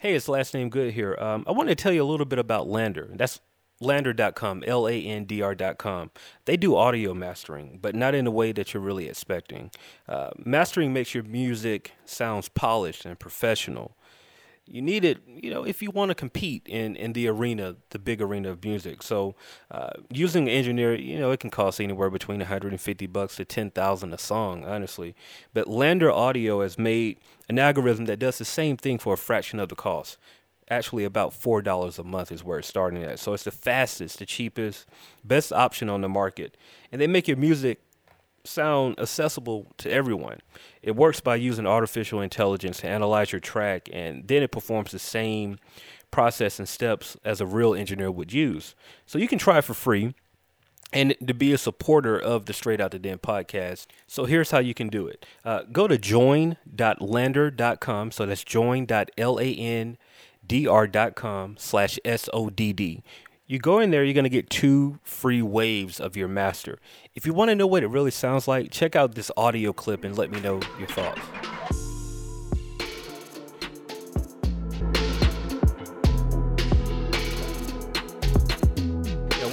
Hey, it's last name good here. Um, I want to tell you a little bit about LANDR. That's landr.com, L A N D R.com. They do audio mastering, but not in the way that you're really expecting. Uh, mastering makes your music sounds polished and professional. You need it, you know, if you want to compete in, in the arena, the big arena of music. So, uh, using an engineer, you know, it can cost anywhere between 150 bucks to 10,000 a song, honestly. But LANDR Audio has made an algorithm that does the same thing for a fraction of the cost actually about four dollars a month is where it's starting at. So it's the fastest, the cheapest, best option on the market, and they make your music sound accessible to everyone. It works by using artificial intelligence to analyze your track, and then it performs the same process and steps as a real engineer would use. So you can try for free. And to be a supporter of the Straight Out the Den podcast. So here's how you can do it. Uh, go to join.landr.com. So that's join.lan dr.com slash S-O-D-D. You go in there, you're going to get two free waves of your master. If you want to know what it really sounds like, check out this audio clip and let me know your thoughts.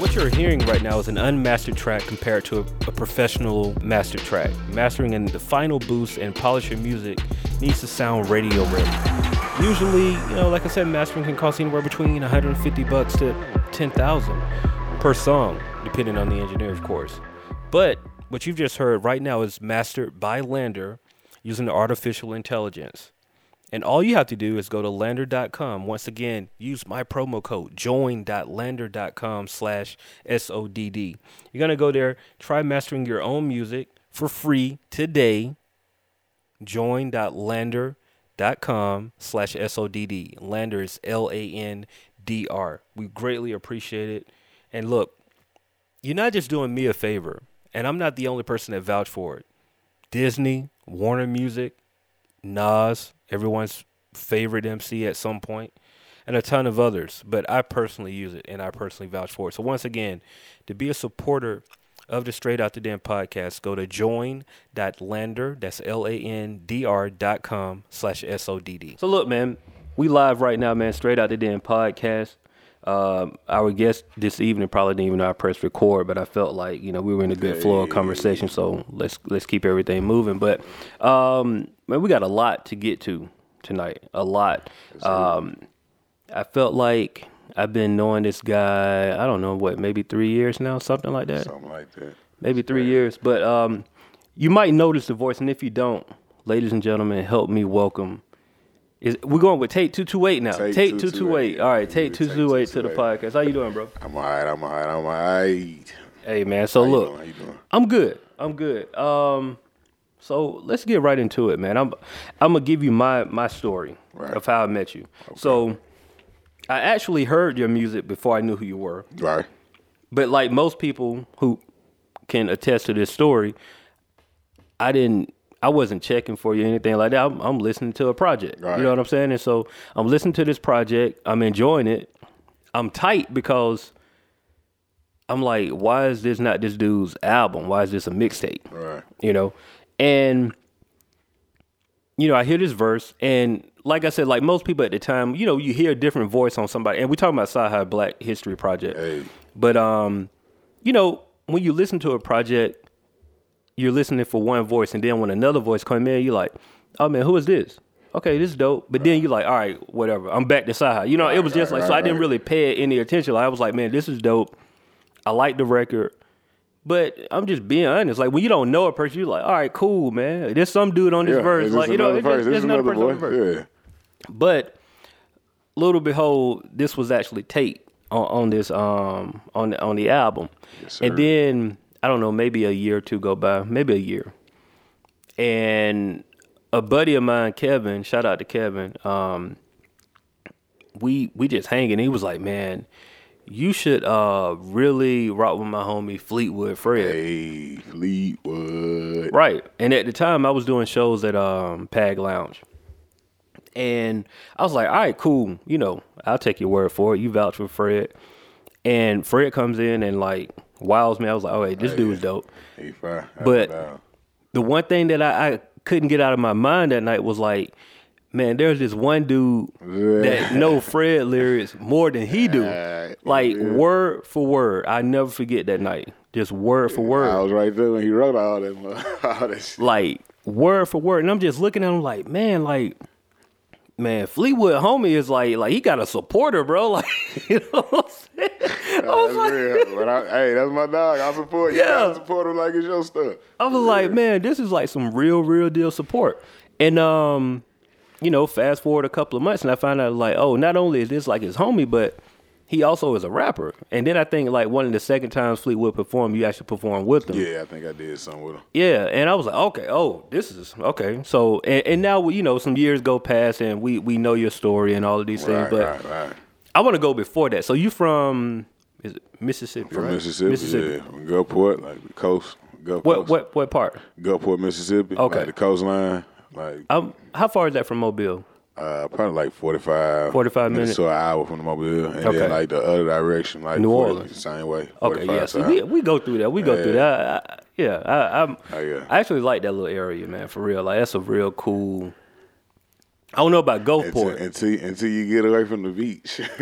What you're hearing right now is an unmastered track compared to a, a professional master track. Mastering in the final boost and polish your music needs to sound radio ready. Usually, you know, like I said, mastering can cost anywhere between 150 bucks to 10,000 per song, depending on the engineer, of course. But what you've just heard right now is mastered by LANDR using artificial intelligence. And all you have to do is go to landr.com. Once again, use my promo code join.landr.com slash SODD. You're going to go there, try mastering your own music for free today. Join.landr.com slash SODD. Landr is L-A-N-D-R. We greatly appreciate it. And look, you're not just doing me a favor, and I'm not the only person that vouched for it. Disney, Warner Music, Nas, everyone's favorite MC at some point, and a ton of others. But I personally use it, and I personally vouch for it. So once again, to be a supporter – of the Straight Out the Den podcast, go to join.landr, that's L-A-N-D-R dot com slash S-O-D-D. So look, man, we live right now, man, Straight Out the Den podcast. Um, our guest this evening probably didn't even know I pressed record, but I felt like you know we were in a good flow of conversation, so let's let's keep everything moving. But um, man, we got a lot to get to tonight, a lot. Um, I felt like I've been knowing this guy, I don't know what, maybe three years now, something like that. Something like that. Maybe three years. But um, you might notice the voice, and if you don't, ladies and gentlemen, help me welcome. Is we're going with Tate two two eight now. Tate two two eight. All right, Tate two two eight to the podcast. How you doing, bro? I'm alright. I'm alright. I'm alright. Hey man, so How look, you doing? How you doing? I'm good. I'm good. Um, so let's get right into it, man. I'm I'm gonna give you my my story Right. of how I met you. So I actually heard your music before I knew who you were. Right. But like most people who can attest to this story, I didn't. I wasn't checking for you or anything like that. I'm, I'm listening to a project. Right. You know what I'm saying? And so I'm listening to this project. I'm enjoying it. I'm tight because I'm like, why is this not this dude's album? Why is this a mixtape? Right. You know, and you know, I hear this verse, and like I said, like most people at the time, you know, you hear a different voice on somebody, and we talking about Sci Black History Project. Hey. But um, you know, when you listen to a project, you're listening for one voice, and then when another voice come in, you're like, oh man, who is this? Okay, this is dope. But then you're like, all right, whatever. I'm back to High. You know, it was just right, like, so I didn't really pay it any attention. I was like, man, this is dope. I like the record. But I'm just being honest. Like when you don't know a person, you're like, all right, cool, man. There's some dude on this Yeah. verse. Like you know, verse. there's It's another another person on the voice. verse. Yeah. But little behold, this was actually Tate on, on this um on the, on the album. Yes, and then I don't know, maybe a year or two go by, maybe a year. And a buddy of mine, Kevin, shout out to Kevin, um, we we just hanging. He was like, Man, you should uh really rock with my homie Fleetwood Fred. Hey, Fleetwood. Right. And at the time I was doing shows at um Pag Lounge. And I was like, all right, cool. You know, I'll take your word for it. You vouch for Fred. And Fred comes in and like wows me. I was like, oh, wait, this oh, dude is dope. Hey, fine. But- The one thing that I, I couldn't get out of my mind that night was like, man, there's this one dude that know Fred lyrics more than he do. Like Yeah. word for word. I never forget that night. Just word for word. I was right there when he wrote all that, all that shit. like word for word. And I'm just looking at him like, man, like, man, Fleetwood homie is like, like he got a supporter, bro. Like, you know what I'm saying? I was That's like, real. I, hey, that's my dog. I support you. Yeah. I support him like it's your stuff. I was like, man, this is like some real, real deal support. And um, you know, fast forward a couple of months, and I find out like, oh, not only is this like his homie, but he also is a rapper. And then I think like one of the second times Fleetwood performed, you actually performed with him. Yeah, I think I did something with him. Yeah, and I was like, okay, oh, this is okay. So, and, and now you know, some years go past, and we we know your story and all of these things. But right, right. I want to go before that. So you from is it Mississippi? From right? Mississippi, yeah. From Gulfport, like the coast. Gulf What coast. what what part? Gulfport, Mississippi. Okay. Like the coastline. Like Um, how far is that from Mobile? Uh, probably like 45. 45 minutes. to an hour from the Mobile. And Okay. then like the other direction, like New 40 Orleans. Same way. Okay, 45 yeah. So we, we go through that. We go through that. I, I, yeah, I, I'm. Oh, yeah. I actually like that little area, man. For real, like that's a real cool. I don't know about Gulfport. until, until you get away from the beach.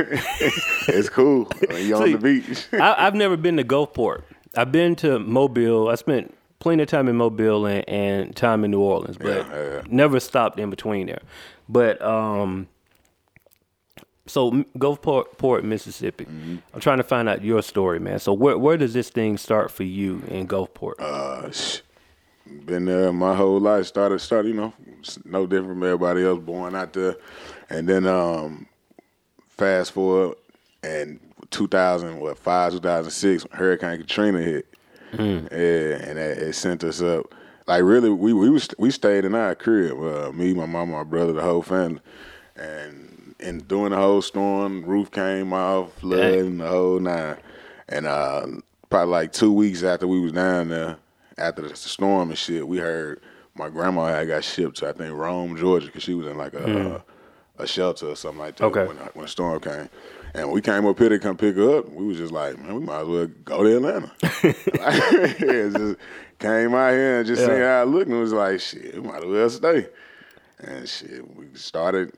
it's cool you're on the beach. I, I've never been to Gulfport. I've been to Mobile. I spent plenty of time in Mobile and, and time in New Orleans, but Yeah, yeah, yeah. never stopped in between there. But um, so Gulfport, Port, Mississippi. Mm-hmm. I'm trying to find out your story, man. So where where does this thing start for you in Gulfport? Uh, been there my whole life. Started, started, you know, no different from everybody else. Born out there, and then um, fast forward, and 2000, what five, 2006, Hurricane Katrina hit, yeah, and it, it sent us up. Like really, we we was we stayed in our crib. Uh, me, my mom, my brother, the whole family, and and during the whole storm, roof came off, flooding the whole nine. And uh, probably like two weeks after we was down there, after the storm and shit, we heard my grandma had got shipped to I think Rome, Georgia, because she was in like a a shelter or something like that Okay. when, when the storm came. And we came up here to come pick her up. We was just like, man, we might as well go to Atlanta. yeah, just came out here and just Yeah. seen how it looked and was like, shit, we might as well stay. And shit, we started.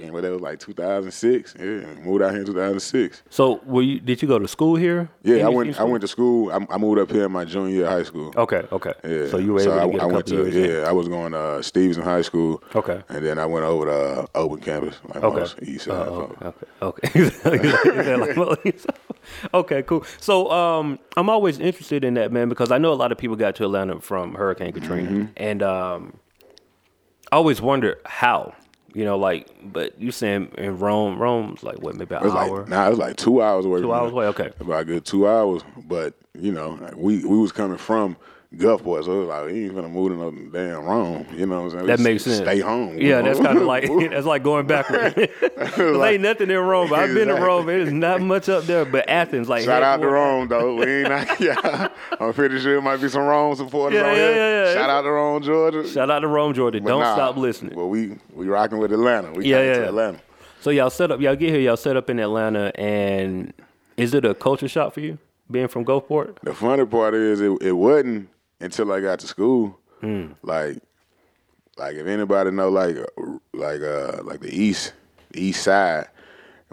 And what that was like 2006. Yeah, moved out here in 2006. So were you? Did you go to school here? Yeah, I went. I went to school. I, I moved up here in my junior year of high school. Okay, okay. Yeah. So you were able I, to get a I couple went to, years. in. Yeah, I was going to uh, Stephenson High School. Okay. And then I went over to uh, Open Campus, like Okay. most East Side. Okay, okay, okay. okay, cool. So, um, I'm always interested in that, man, because I know a lot of people got to Atlanta from Hurricane Katrina, Mm-hmm. and um, I always wonder how. You know, like, but you saying in Rome, Rome's like what, maybe an It hour? like nah, it was like two hours away. Two hours away? Okay. About a good two hours, but you know, like, we we was coming from Gulfport, so it was like we ain't gonna move to no damn Rome. You know what I'm saying? That makes sense. Stay home. Yeah, that's kind of like that's like going backwards. 'Cause ain't nothing in Rome. I've been to Rome. It is not much up there, but Athens, like Shout out to Rome though. We ain't not, yeah. I'm pretty sure it might be some Rome supporters Yeah, on yeah, here. yeah, yeah. Shout out to Rome, Georgia. Shout out to Rome, Georgia. But Don't nah, stop listening. Well, we we rocking with Atlanta. We Yeah, came yeah, to. Atlanta. So y'all set up, y'all get here, y'all set up in Atlanta, and is it a culture shock for you being from Gulfport? The funny part is it, it wasn't until I got to school. Hmm. Like, like if anybody know like uh, like uh like the east the east side,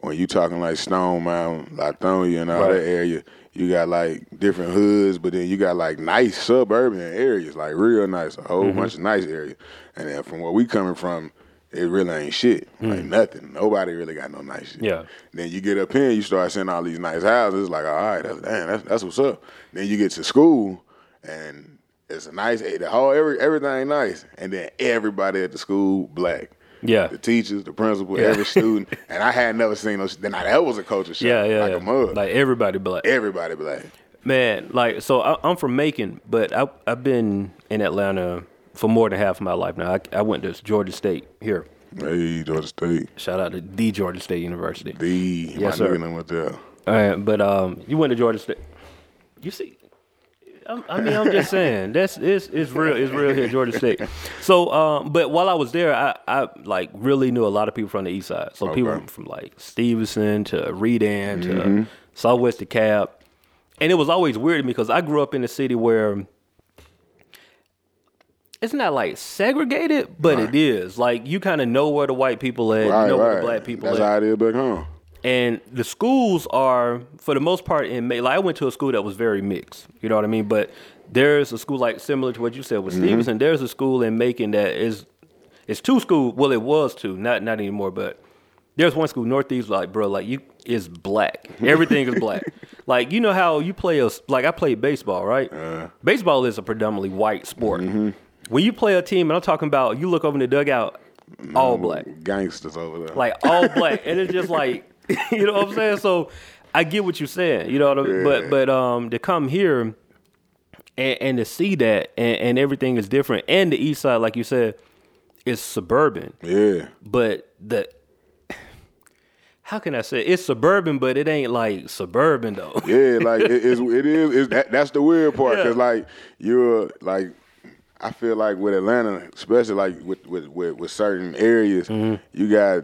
when you talking like Stone Mountain, Lithonia, and all Right. that area, you got like different hoods, but then you got like nice suburban areas, like real nice, a whole Mm-hmm. bunch of nice areas. And then from where we coming from, it really ain't shit. Like nothing. Nobody really got no nice shit. Yeah. Then you get up here, you start seeing all these nice houses. Like, all right, that's, damn, that's, that's what's up. Then you get to school, and it's a nice, the whole every everything nice, and then everybody at the school black. Yeah. The teachers, the principal, Yeah. every student, and I had never seen those. Then that was a culture shock, Yeah, yeah, like yeah. a mud. Like everybody black. everybody black. Man, like so I, I'm from Macon, but I, I've been in Atlanta for more than half of my life now. I, I went to Georgia State here. Hey, Georgia State, Shout out to the Georgia State University. the Yes, my sir. nigga went there. All right, but um, you went to Georgia State. You see, I'm, I mean, I'm just saying that's it's, it's real. It's real here, Georgia State. So, um, but while I was there, I, I like really knew a lot of people from the East Side. So people from like Stephenson to Redan to Southwest DeKalb, and it was always weird to me because I grew up in a city where it's not like segregated, but it is. Like you kind of know where the white people at, Right, you know where the black people That's at. how it is back home. And the schools are for the most part in Ma- like I went to a school that was very mixed. You know what I mean? But there's a school like similar to what you said with Mm-hmm. Stephenson. There's a school in Macon that is it's two school. Well, it was two, not not anymore. But there's one school Northeast like bro, like you is black. Everything is black. Like you know how you play a like I played baseball, right? Uh-huh. baseball is a predominantly white sport. Mm-hmm. When you play a team, and I'm talking about, you look over in the dugout, all black Gangsters over there. like all black, and it's just like you know what I'm saying. So I get what you're saying, you know. What I mean? But but um to come here and, and to see that and, and everything is different, and the East Side, like you said, is suburban, yeah. but the how can I say it? it's suburban, but it ain't like suburban though. Yeah, like it is. It is. It's, that, that's the weird part Yeah. because like you're like, I feel like with Atlanta, especially like with with with, with certain areas, Mm-hmm. you got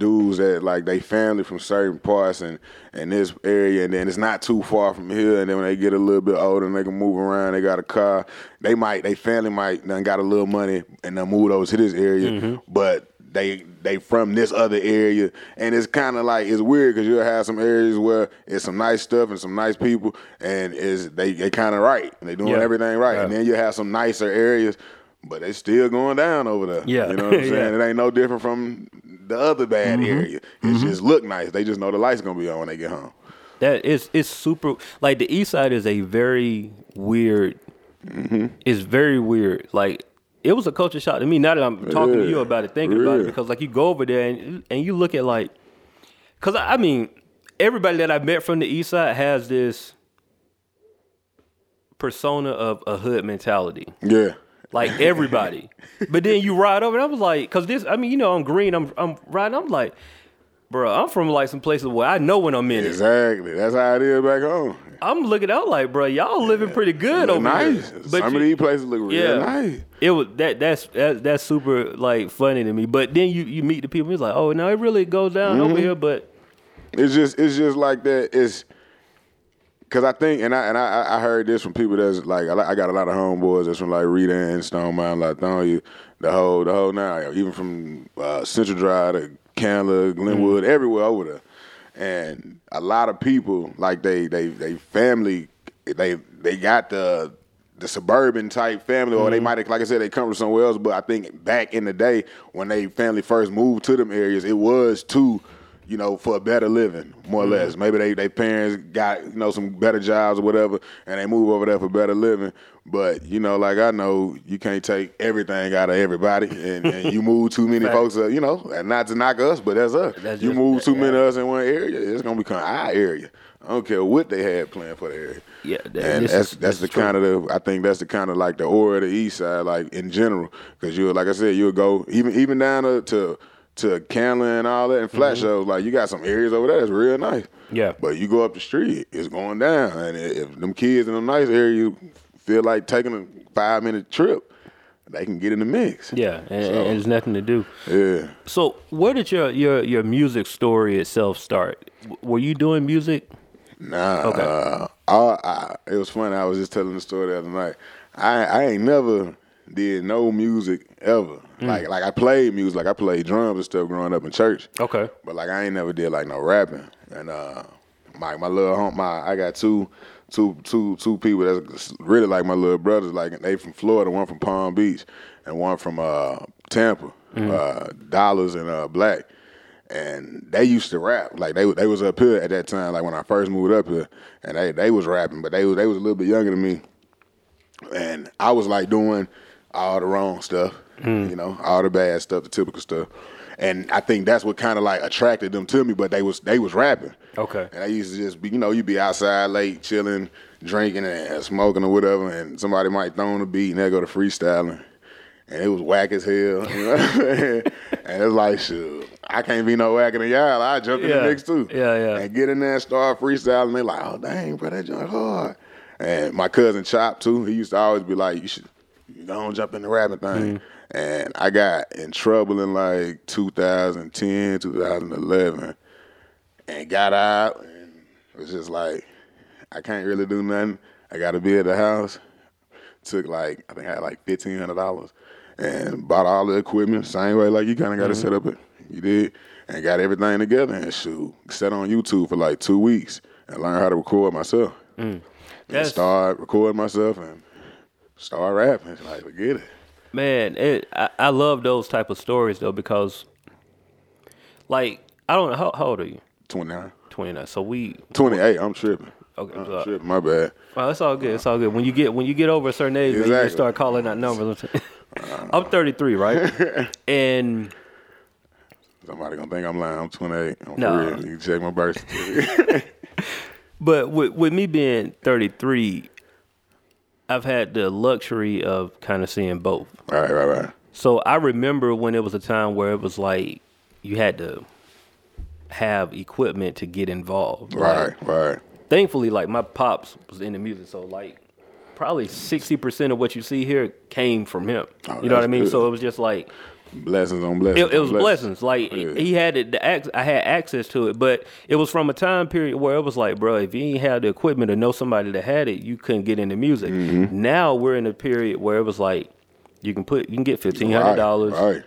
dudes that like they family from certain parts and and this area, and then it's not too far from here. And then when they get a little bit older and they can move around, they got a car. They might, they family might done got a little money and then move over to this area, Mm-hmm. but they they from this other area, and it's kind of like it's weird because you'll have some areas where it's some nice stuff and some nice people, and is they they kind of right, and they doing Yeah. everything right, and then you have some nicer areas, but they still going down over there. Yeah. you know what I'm saying? Yeah. Mm-hmm. It ain't no different from the other bad area. It just look nice. They just know the lights gonna be on when they get home. That is it's super like the east side is a very weird it's very weird. Like it was a culture shock to me. Now that I'm talking to you about it, thinking about it, because like you go over there and and you look at like, because I I mean, everybody that I've met from the east side has this persona of a hood mentality Yeah, like everybody. but then you ride over, and I was like, because this, I mean, you know, I'm green, I'm I'm riding, I'm like, bro, I'm from like some places where I know when I'm in it. exactly. That's how it is back home. I'm looking out like, bro, y'all living pretty good over nice. here. Some you- of these places look real yeah, nice. it was that that's that, that's super like funny to me. But then you you meet the people, it's like, oh no, it really goes down Mm-hmm. over here. But It's just it's just like that. It's because I think, and I and I, I heard this from people that's like I, I got a lot of homeboys that's from like Rita and Stone Mountain, Lithonia, the whole the whole now, even from uh, Central Drive to Candler, Glenwood, everywhere over there. And a lot of people like they they they family they they got the the suburban type family, or they might have, like I said, they come from somewhere else. But I think back in the day when they family first moved to them areas, it was to, you know, for a better living, more or less. Maybe they they parents got you know some better jobs or whatever, and they move over there for better living. But you know, like I know, you can't take everything out of everybody, and, and you move too many Fact. folks, uh, you know, and not to knock us, but that's us. That's you just- move too many of us in one area, it's gonna become our area. I don't care what they had planned for the area. yeah, that, And that's is- that's the true. kind of the I think that's the kind of like the aura of the East Side, like in general, because you like I said, you'll go even even down to to, to Candler and all that and Flat Shoals. Like you got some areas over there that's real nice. Mm-hmm. Yeah. but you go up the street, it's going down, and if them kids in them nice areas feel like taking a five minute trip, they can get in the mix. yeah, and, So- and there's nothing to do. yeah. So, where did your your your music story itself start? Were you doing music? Nah. Okay. Uh, I, I, it was funny. I was just telling the story the other night. I I ain't never did no music ever. Mm. Like like I played music. Like I played drums and stuff growing up in church. Okay. But like I ain't never did like no rapping. And uh, my my little home, my I got two two two two people that's really like my little brothers. Like they from Florida. One from Palm Beach, and one from uh, Tampa. Uh, Dollars and uh, Black and they used to rap. Like they they was up here at that time, like when I first moved up here, and they they was rapping, but they was they was a little bit younger than me, and I was like doing all the wrong stuff, mm. you know, all the bad stuff, the typical stuff, and I think that's what kind of like attracted them to me. But they was they was rapping. Okay. And I used to just be, you know, you'd be outside late, chilling, drinking and smoking or whatever, and somebody might throw on a beat and they go to freestyling. And it was whack as hell. You know what I'm saying? and it's like, shoot, I can't be no whacker than y'all. I jump in Yeah. the mix too. Yeah, yeah. And get in there and start freestyling. They like, oh dang, bro, that joint hard. And my cousin Chop too, he used to always be like, you should don't jump in the rapping thing. Mm-hmm. And I got in trouble in like 2010, 2011 and got out and it was just like I can't really do nothing. I got to be at the house. took like I think I had like fifteen hundred dollars and bought all the equipment same way like you kind of got to Mm-hmm. set up it. You did and got everything together and shoot set on YouTube for like two weeks and learned how to record myself. And Mm. That's- start recording myself and start rapping. Like forget it. Man, it, I, I love those type of stories though because, like, I don't know how, how old are you? 29. Twenty nine. So we 28, I'm tripping. okay. I'm so- tripping, my bad. Well, it's all good. It's all good. When you get when you get over a certain age, man, you start calling out numbers. I'm 33, right? and Somebody gonna think I'm lying. I'm 28. I'm No. real. You can check my birth certificate. but with with me being 33, I've had the luxury of kind of seeing both. right, right, right. So I remember when it was a time where it was like you had to have equipment to get involved. Like, Right, right. thankfully, like my pops was into music, so like probably sixty percent of what you see here came from him. Oh, you know what I mean? good. So it was just like Blessings on blessings. it, it was blessings. Like Yeah. he had it, the ac- I had access to it, but it was from a time period where it was like, bro, if you ain't had the equipment or know somebody that had it, you couldn't get into music. Mm-hmm. Now we're in a period where it was like. You can put you can get fifteen hundred dollars. Right, right.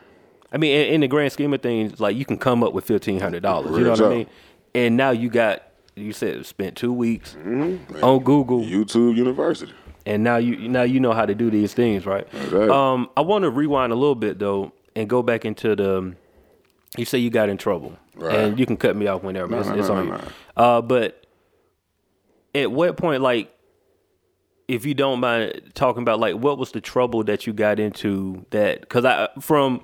I mean, in, in the grand scheme of things, like you can come up with fifteen hundred dollars. You know what talk. I mean? And now you got you said spent two weeks Mm-hmm. on Google, YouTube University. and now you now you know how to do these things, right? Right. Um, I want to rewind a little bit though and go back into the. You say you got in trouble, Right. and you can cut me off whenever. it's no, it's no, on no, you. Uh, but at what point, like, if you don't mind talking about, like, what was the trouble that you got into? That because I from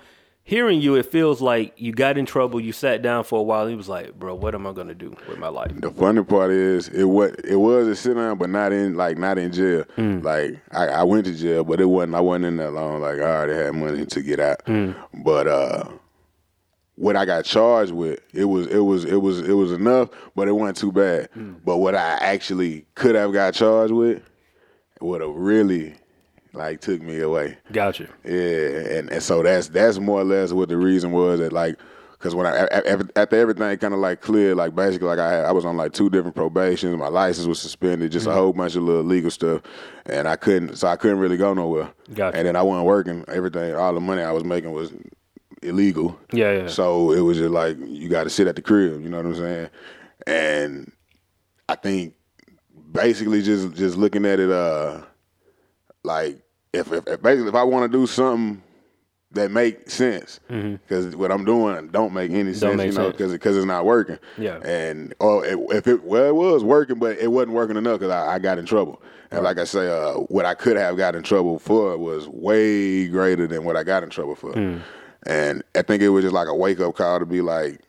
hearing you, it feels like you got in trouble. You sat down for a while. And you was like, bro, what am I gonna do with my life? The funny part is it was it was a sit down, but not in like not in jail. Mm. Like I, I went to jail, but it wasn't. I wasn't in that long. Like I already had money to get out. Mm. But uh, what I got charged with, it was it was it was it was enough, but it wasn't too bad. Mm. But what I actually could have got charged with, would have really like took me away. Gotcha. Yeah, and, and so that's that's more or less what the reason was that like, because when I after everything kind of like cleared, like basically like I had, I was on like two different probations, my license was suspended, just a whole bunch of little legal stuff, and I couldn't, so I couldn't really go nowhere. Gotcha. And then I wasn't working. Everything, all the money I was making was illegal. Yeah, yeah. So it was just like you got to sit at the crib. You know what I'm saying? And I think basically just just looking at it, uh, like if if, if basically if I want to do something that make sense, because what I'm doing don't make any sense, Mm-hmm. make you know, because because it's not working. Yeah. And or it, if it well it was working, but it wasn't working enough because I, I got in trouble. And like I say, uh, what I could have got in trouble for was way greater than what I got in trouble for. Hmm. And I think it was just like a wake up call to be like,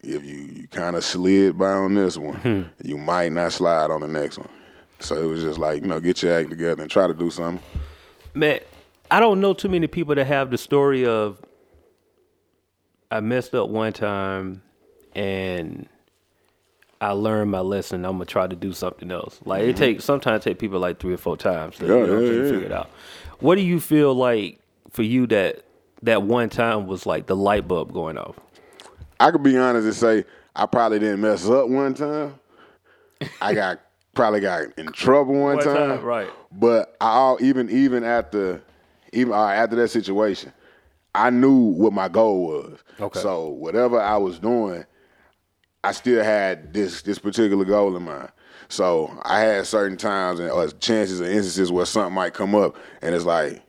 if you, you kind of slid by on this one, Hmm. you might not slide on the next one. So it was just like, you know, get your act together and try to do something. Man, I don't know too many people that have the story of I messed up one time and I learned my lesson. I'm gonna try to do something else. Like it takes sometimes it take people like three or four times to Mm-hmm. Yeah, you know, yeah, to yeah. figure it out. What do you feel like for you that that one time was like the light bulb going off? I could be honest and say I probably didn't mess up one time. I got probably got in trouble one, One time, time, right. But I even even after even uh, after that situation, I knew what my goal was. Okay. So whatever I was doing, I still had this this particular goal in mind. So I had certain times and or chances and instances where something might come up, and it's like,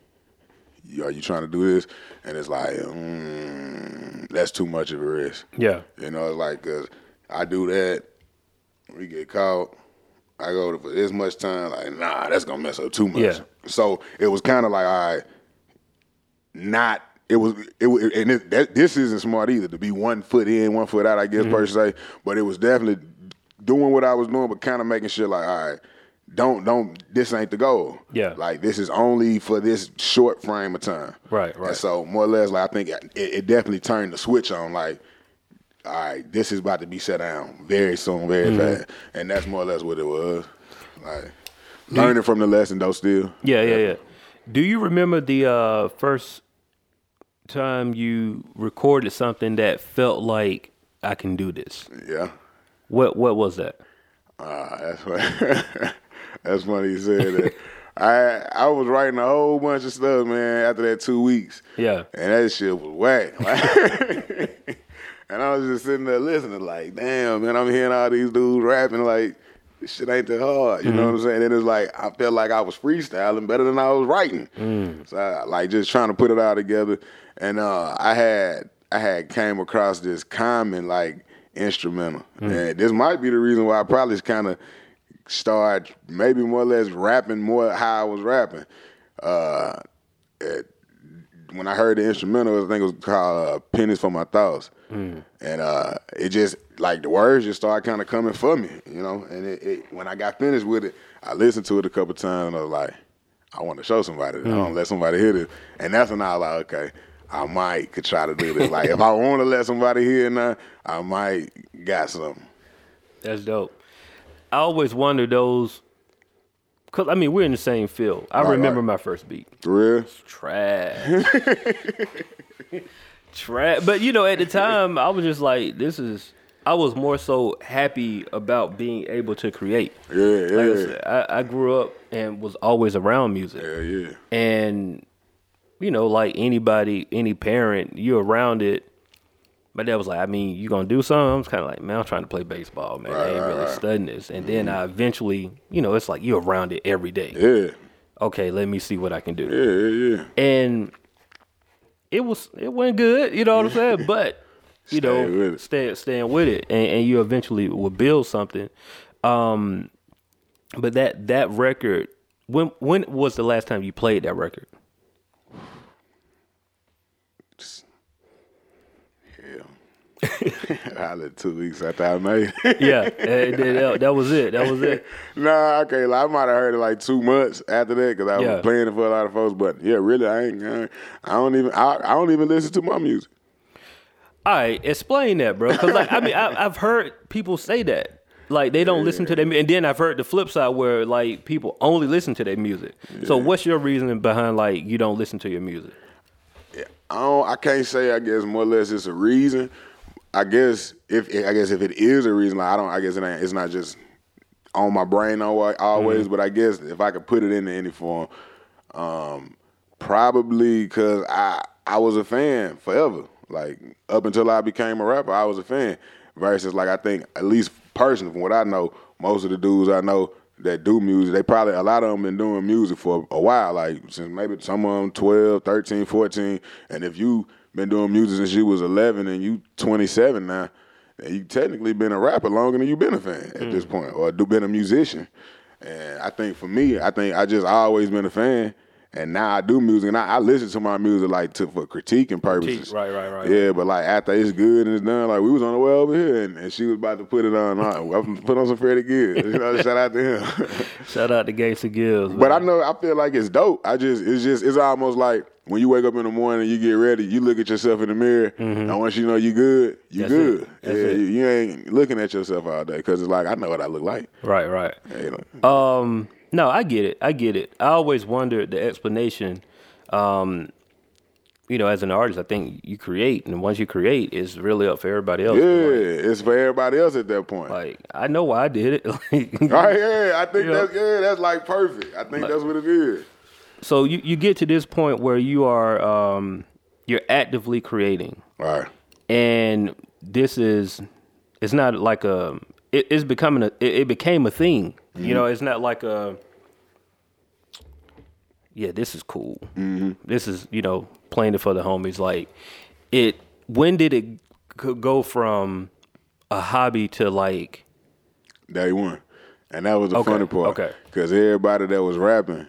are you trying to do this? And it's like, mm, that's too much of a risk. Yeah. You know, it's like, cause I do that, we get caught. I go to for this much time, like, nah, that's gonna mess up too much. Yeah. So it was kind of like, all right, not. It was, it, and it, that, this isn't smart either to be one foot in, one foot out, I guess per mm-hmm. se. But it was definitely doing what I was doing, but kind of making sure, like, all right, don't, don't, this ain't the goal. Yeah. Like this is only for this short frame of time. Right, right. And so more or less, like I think it, it definitely turned the switch on. Like, all right, this is about to be shut down very soon, very Mm-hmm. fast, and that's more or less what it was. Like learning from the lesson, though. Still, Yeah, yeah, yeah. Do you remember the uh, first time you recorded something that felt like I can do this? yeah. What What was that? Uh, that's funny. that's funny you said that. I I was writing a whole bunch of stuff, man. After that two weeks, Yeah. and that shit was whack. And I was just sitting there listening, like, damn, man, I'm hearing all these dudes rapping, like, this shit ain't that hard. You know what I'm saying? And it's like I felt like I was freestyling better than I was writing. So I, like just trying to put it all together. And uh, I had I had came across this common like instrumental, and this might be the reason why I probably kind of started maybe more or less rapping more how I was rapping. Uh, it- when I heard the instrumental, I think it was called uh, "Pennies for My Thoughts," and uh, it just like the words just started kind of coming for me, you know. And it, it, when I got finished with it, I listened to it a couple times, and I was like, I want to show somebody. I don't let somebody hear this, and that's when I was like, okay, I might could try to do this. like if I want to let somebody hear now, I might got something. That's dope. I always wonder those, cause I mean we're in the same field. I Right, remember right. my first beat. For real? Trash. Trash. But you know, at the time, I was just like, this is. I was more so happy about being able to create. Yeah, yeah, Like I said, I, I grew up and was always around music. yeah, yeah. And, you know, like anybody, any parent, you're around it. My dad was like, I mean, you gonna do something? I was kind of like, man, I'm trying to play baseball, man. I ain't right, really right. studying this. And then I eventually, you know, it's like you're around it every day. Yeah, Okay, let me see what I can do. yeah, yeah, yeah. And it was, it went good, you know what I'm saying? But, you with know, it. stay, staying with it, and, and you eventually will build something. Um, but that that record, when when was the last time you played that record? I let two weeks after I made it. Yeah, that, that was it. That was it. nah, okay, like, I might have heard it like two months after that because I Yeah. was playing it for a lot of folks. But yeah, really, I ain't. I, ain't- I don't even. I, I don't even listen to my music. All right, explain that, bro. Because like, I mean, I, I've heard people say that. Like they don't listen to their, mu- and then I've heard the flip side where like people only listen to their music. So what's your reasoning behind like you don't listen to your music? I don't. I can't say. I guess more or less it's a reason. I guess if I guess if it is a reason, like I don't. I guess it ain't. It's not just on my brain alwa- always. But I guess if I could put it into any form, um, probably because I I was a fan forever. Like up until I became a rapper, I was a fan. Versus like I think at least personally from what I know, most of the dudes I know that do music, they probably a lot of them been doing music for a while, like since maybe some of them 12, 13, 14. And if you been doing music since you was 11 and you 27 now, then you technically been a rapper longer than you been a fan at this hmm. point, or do been a musician. And I think for me, I think I just always been a fan. And now I do music, and I, I listen to my music like to for critiquing purposes. right, right, right, Yeah, but like after it's good and it's done, like we was on the way over here, and, and she was about to put it on. I put on some Freddie Gibbs. You know, shout out to him. Shout out to Gangsta Gibbs. but I know I feel like it's dope. I just it's just it's almost like when you wake up in the morning and you get ready, you look at yourself in the mirror, and once you know you good, you Mm-hmm. That's it. good. That's yeah, it. You, you ain't looking at yourself all day because it's like I know what I look like. right, right. You know? Um, no, I get it. I get it. I always wondered the explanation. Um, you know, as an artist, I think you create, and once you create, it's really up for everybody else. yeah, Like, it's for everybody else at that point. like, I know why I did it. Like, Right, yeah, I think You know? that's yeah, that's like perfect. I think that's what it is. so you you get to this point where you are um you're actively creating, Right. and this is it's not like a it, it's becoming a it, it became a thing. You mm-hmm. know, it's not like a yeah, this is cool. Mm-hmm. This is you know playing it for the homies. Like it. When did it go from a hobby to like Day one. And that was the Okay, funny part. okay. Because everybody that was rapping,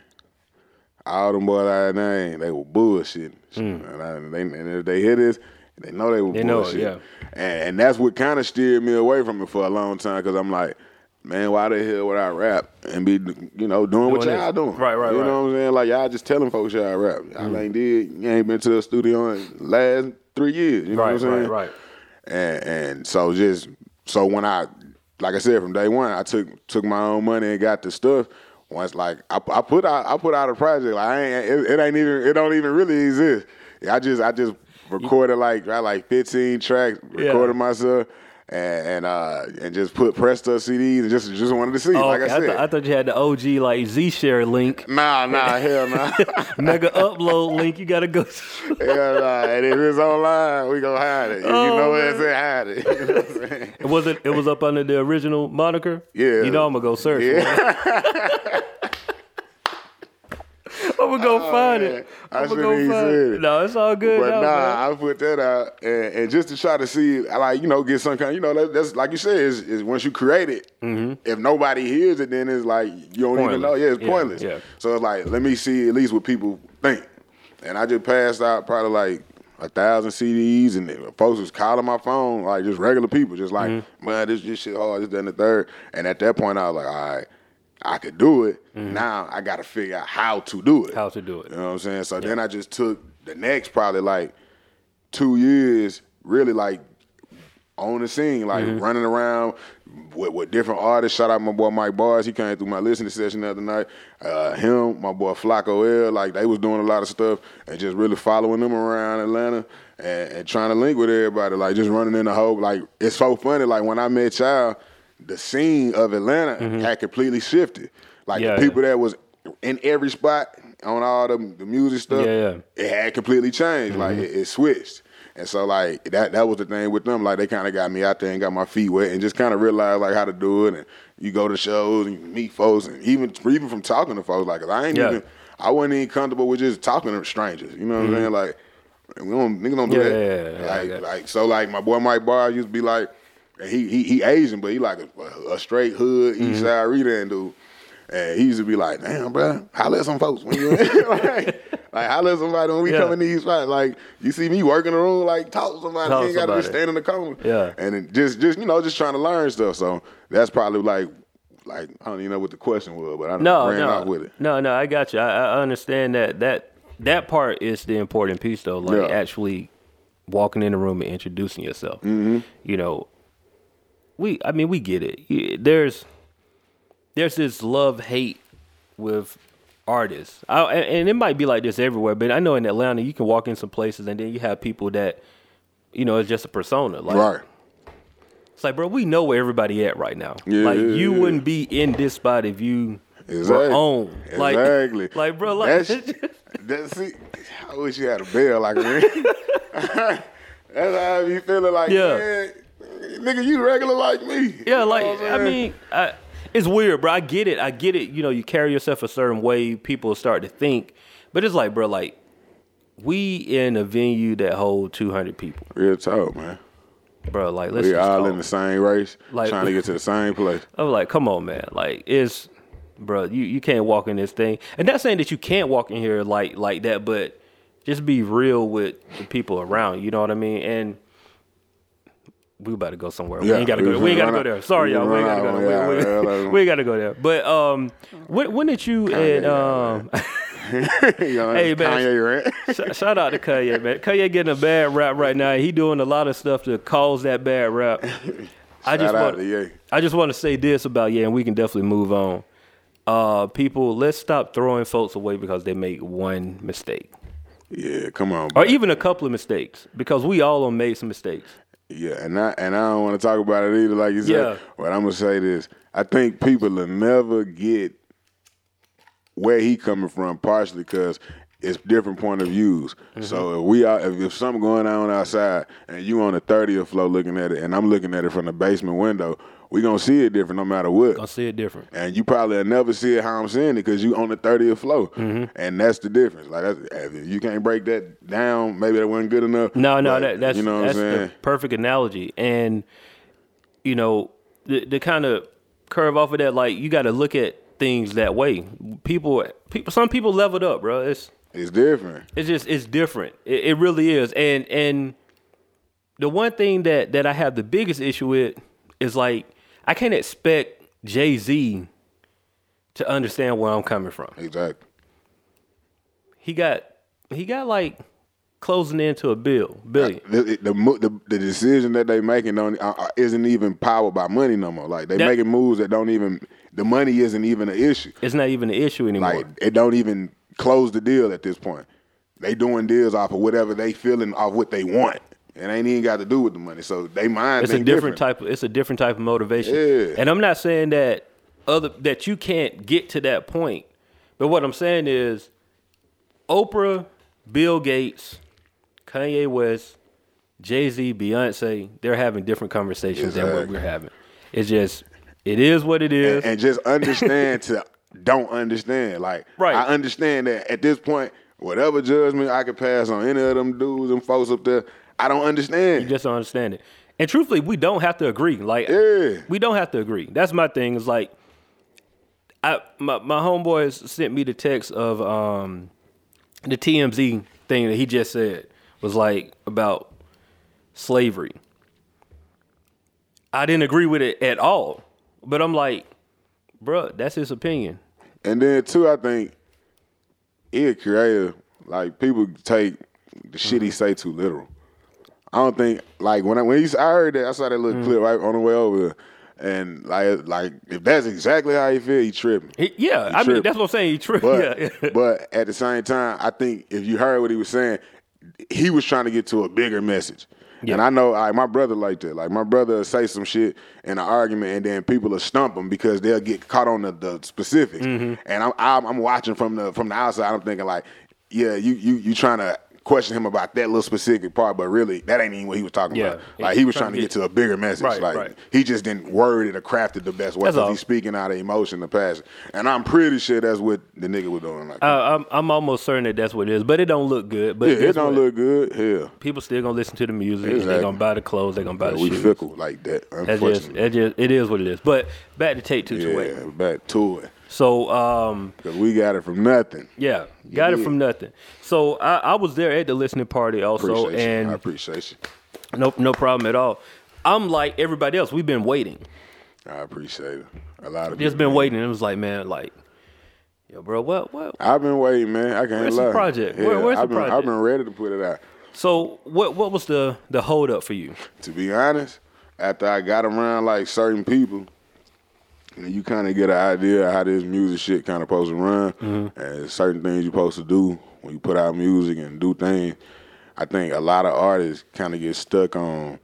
all them boys I named, they were bullshitting. Mm. And, I, they, and if they hear this, they know they were. They know yeah. And, and that's what kind of steered me away from it for a long time because I'm like, man, why the hell would I rap and be, you know, doing, what y'all this. doing? Right, right, You right. Know what I'm saying? Like, y'all just telling folks y'all rap. Y'all mm. ain't did, you ain't been to the studio in the last three years. You know right, what I'm saying? right, right. and and so just so when I like I said from day one, I took took my own money and got the stuff. Once like I, I put out I put out a project like I ain't it, it ain't even it don't even really exist. I just I just recorded like I like 15 tracks, Yeah. recorded myself, and and, uh, and just put Presto CDs and just just wanted to see. Oh, like okay. I I, said, th- I thought you had the OG like zShare link, nah, nah, hell nah. Megaupload link. You gotta go. Hell nah. And if it's online, we gonna hide it. You Oh, know where man. it's at, hide it. You know what I'm saying? was it? It was up under the original moniker. Yeah. You know I'm gonna go search. Yeah. I'm gonna go find man. it. I I'm gonna shouldn't go even find said it. No, it's all good. But now, man. nah, I put that out and, and just to try to see, like you know, get some kind. You know, that, that's like you said, is, is once you create it, if nobody hears it, then it's like you don't even Mm-hmm. Know. Yeah, it's Yeah, pointless. yeah. So it's like let me see at least what people think. And I just passed out probably like a thousand CDs, and folks was calling my phone, like just regular people, just like, Mm-hmm. man, this this shit hard, this, that, and the third. And at that point, I was like, all right. I could do it. Now I got to figure out how to do it. Mm-hmm. How to do it. You know what I'm saying? So then I just took the next probably like two years, really like on the scene, like Mm-hmm. running around with, with different artists. Shout out my boy Mike Bars. He came through my listening session the other night. Uh, him, my boy Flacco L, like they was doing a lot of stuff and just really following them around Atlanta and, and trying to link with everybody. Like just running in the whole like it's so funny. Like when I met y'all, the scene of Atlanta had completely shifted. Like Mm-hmm. Yeah, the people that was in every spot on all the, the music stuff, Yeah, yeah. it had completely changed. Like Mm-hmm. it, it switched. And so like that that was the thing with them. Like they kind of got me out there and got my feet wet and just kind of realized like how to do it. And you go to shows and you meet folks and even even from talking to folks like I ain't Yeah. even I wasn't even comfortable with just talking to strangers. You know what I'm saying? Like we don't niggas don't do Yeah, that. yeah, yeah, yeah, like like so like my boy Mike Barr used to be like he he he Asian but he like a, a straight hood Mm-hmm. East Side reading dude. And he used to be like, damn, bro, holla at some folks when you like, like holla at somebody when we Yeah. come in these spots. Like, you see me working the room, like, talk to somebody. Talk you ain't got to just stand in the corner. Yeah. And just, just you know, just trying to learn stuff. So that's probably like, like I don't even know what the question was, but I No, ran no, off with it. no, no. I got you. I, I understand that. That that part is the important piece, though. Like Yeah. actually walking in the room and introducing yourself. Mm-hmm. You know, we. I mean, we get it. There's there's this love hate with artists, I, and it might be like this everywhere. But I know in Atlanta, you can walk in some places and then you have people that, you know, it's just a persona. Like, Right. It's like, bro, we know where everybody at right now. Yeah, like, you wouldn't be in this spot if you Exactly. were on. Like, exactly. like, bro, like, That's, that's it. I wish you had a bell like me. that's how you feeling like, Yeah. man, nigga, you regular like me. yeah, You like, know what I'm I mean, I, it's weird, bro. I get it. I get it. You know, you carry yourself a certain way, people start to think, but it's like, bro, like, we in a venue that hold 200 people, real talk, man. bro. Like, let's We all talk. in the same race, Like- trying to get to the same place. I'm like, come on, man. Like, it's, bro, you, you can't walk in this thing. And not saying that you can't walk in here like like that, but just be real with the people around. You know what I mean? And we about to go somewhere. we Yeah, ain't got to we go. We ain't got to go there. Sorry, we y'all. We ain't got to go there. We, y'all. we, Yeah, we ain't got to go there. But um, when, when did you and um, Hey, man. Kanye rant. sh- shout out to Kanye, man. Kanye getting a bad rap right now. He doing a lot of stuff to cause that bad rap. I just Shout out want. I just want to say this about yeah, and we can definitely move on. Uh, people, let's stop throwing folks away because they make one mistake Yeah, come on. or even a couple of mistakes because we all done made some mistakes. Yeah, and I and I don't want to talk about it either, like you said. Yeah. But I'm gonna say this: I think people will never get where he coming from, partially because it's different point of views. Mm-hmm. So if we are, if, if something going on outside and you on the 30th floor looking at it, and I'm looking at it from the basement window, we gonna see it different no matter what. Gonna see it different. And you probably never see it how I'm seeing it because you on the 30th floor, Mm-hmm. and that's the difference. Like that's, if you can't break that down. Maybe that wasn't good enough. No, no, but that, that's you know what that's I'm saying. the perfect analogy. And you know, the the kind of curve off of that, like you got to look at things that way. People, people, some people leveled up, bro. It's It's different. it's just it's different. It, it really is. And and the one thing that that I have the biggest issue with is like I can't expect Jay Z to understand where I'm coming from. Exactly. He got he got like closing into a bill billion. The, the, the, the decision that they making don't, uh, uh, isn't even powered by money no more. Like they That- making moves that don't even the money isn't even an issue. It's not even an issue anymore. Like it don't even close the deal at this point. They doing deals off of whatever they feeling off what they want. It ain't even got to do with the money. So they mind. It's a different, type. Of, it's a different type of motivation. Yeah. And I'm not saying that other that you can't get to that point, but what I'm saying is, Oprah, Bill Gates, Kanye West, Jay Z, Beyonce, they're having different conversations than what we're having. It's just, it is what it is. and, and just understand to don't understand. Like Right. I understand that at this point, whatever judgment I could pass on any of them dudes and folks up there, I don't understand. You just don't understand it. And truthfully, we don't have to agree. Like, Yeah. we don't have to agree. That's my thing. Is like, I my my homeboys sent me the text of um the TMZ thing that he just said was like about slavery. I didn't agree with it at all, but I'm like, bruh, that's his opinion. And then too, I think he a creator. Like people take the shit Mm-hmm. he say too literal. I don't think like when I when he, I heard that I saw that little Mm-hmm. clip right on the way over, and like like if that's exactly how he feel, he tripping. He, yeah, I mean that's what I'm saying. He tripped. But yeah. but at the same time, I think if you heard what he was saying, he was trying to get to a bigger message. And I know like my brother like that. Like my brother will say some shit in an argument, and then people will stump him because they'll get caught on the, the specifics. Mm-hmm. And I'm, I'm I'm watching from the from the outside. I'm thinking like, yeah, you you you trying to question him about that little specific part, but really that ain't even what he was talking Yeah. about. Like he was Trying trying to get- to a bigger message. Right, like right. he just didn't word it or craft it the best way because he's speaking out of emotion the passion. And I'm pretty sure that's what the nigga was doing. Like, I, I'm I'm almost certain that that's what it is, but it don't look good. But yeah, it don't look good. Hell, people still gonna listen to the music. They're gonna buy the clothes. They're gonna buy yeah, the we shoes. fickle like that. That's just, Unfortunately, that just it is what it is. But back to Tate two to yeah, eight. back to it So um we got it from nothing. yeah, got it from nothing. So I, I was there at the listening party also, Appreciate you. I appreciate you. no no problem at all. I'm like everybody else. We've been waiting. I appreciate it. A lot of Just been waiting. It was like man, like yo, bro, what what? I've been waiting, man. I can't Where's the project? Yeah, Where- where's the I've been, I've been ready to put it out. So what what was the the hold up for you? To be honest, after I got around like certain people, and you kind of get an idea of how this music shit kind of supposed to run, Mm-hmm. and certain things you're supposed to do when you put out music and do things. I think a lot of artists kind of get stuck on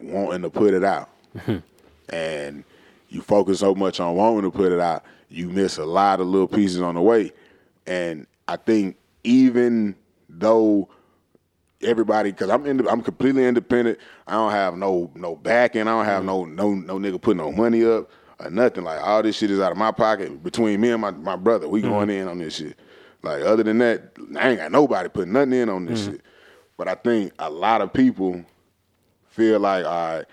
wanting to put it out, and you focus so much on wanting to put it out, you miss a lot of little pieces on the way. And I think even though everybody because I'm ind- I'm completely independent. I don't have no no backing. I don't have no no no nigga putting no money up or nothing. Like all this shit is out of my pocket. Between me and my, my brother, we mm-hmm. going in on this shit. Like other than that, I ain't got nobody putting nothing in on this mm-hmm. shit. But I think a lot of people feel like all right,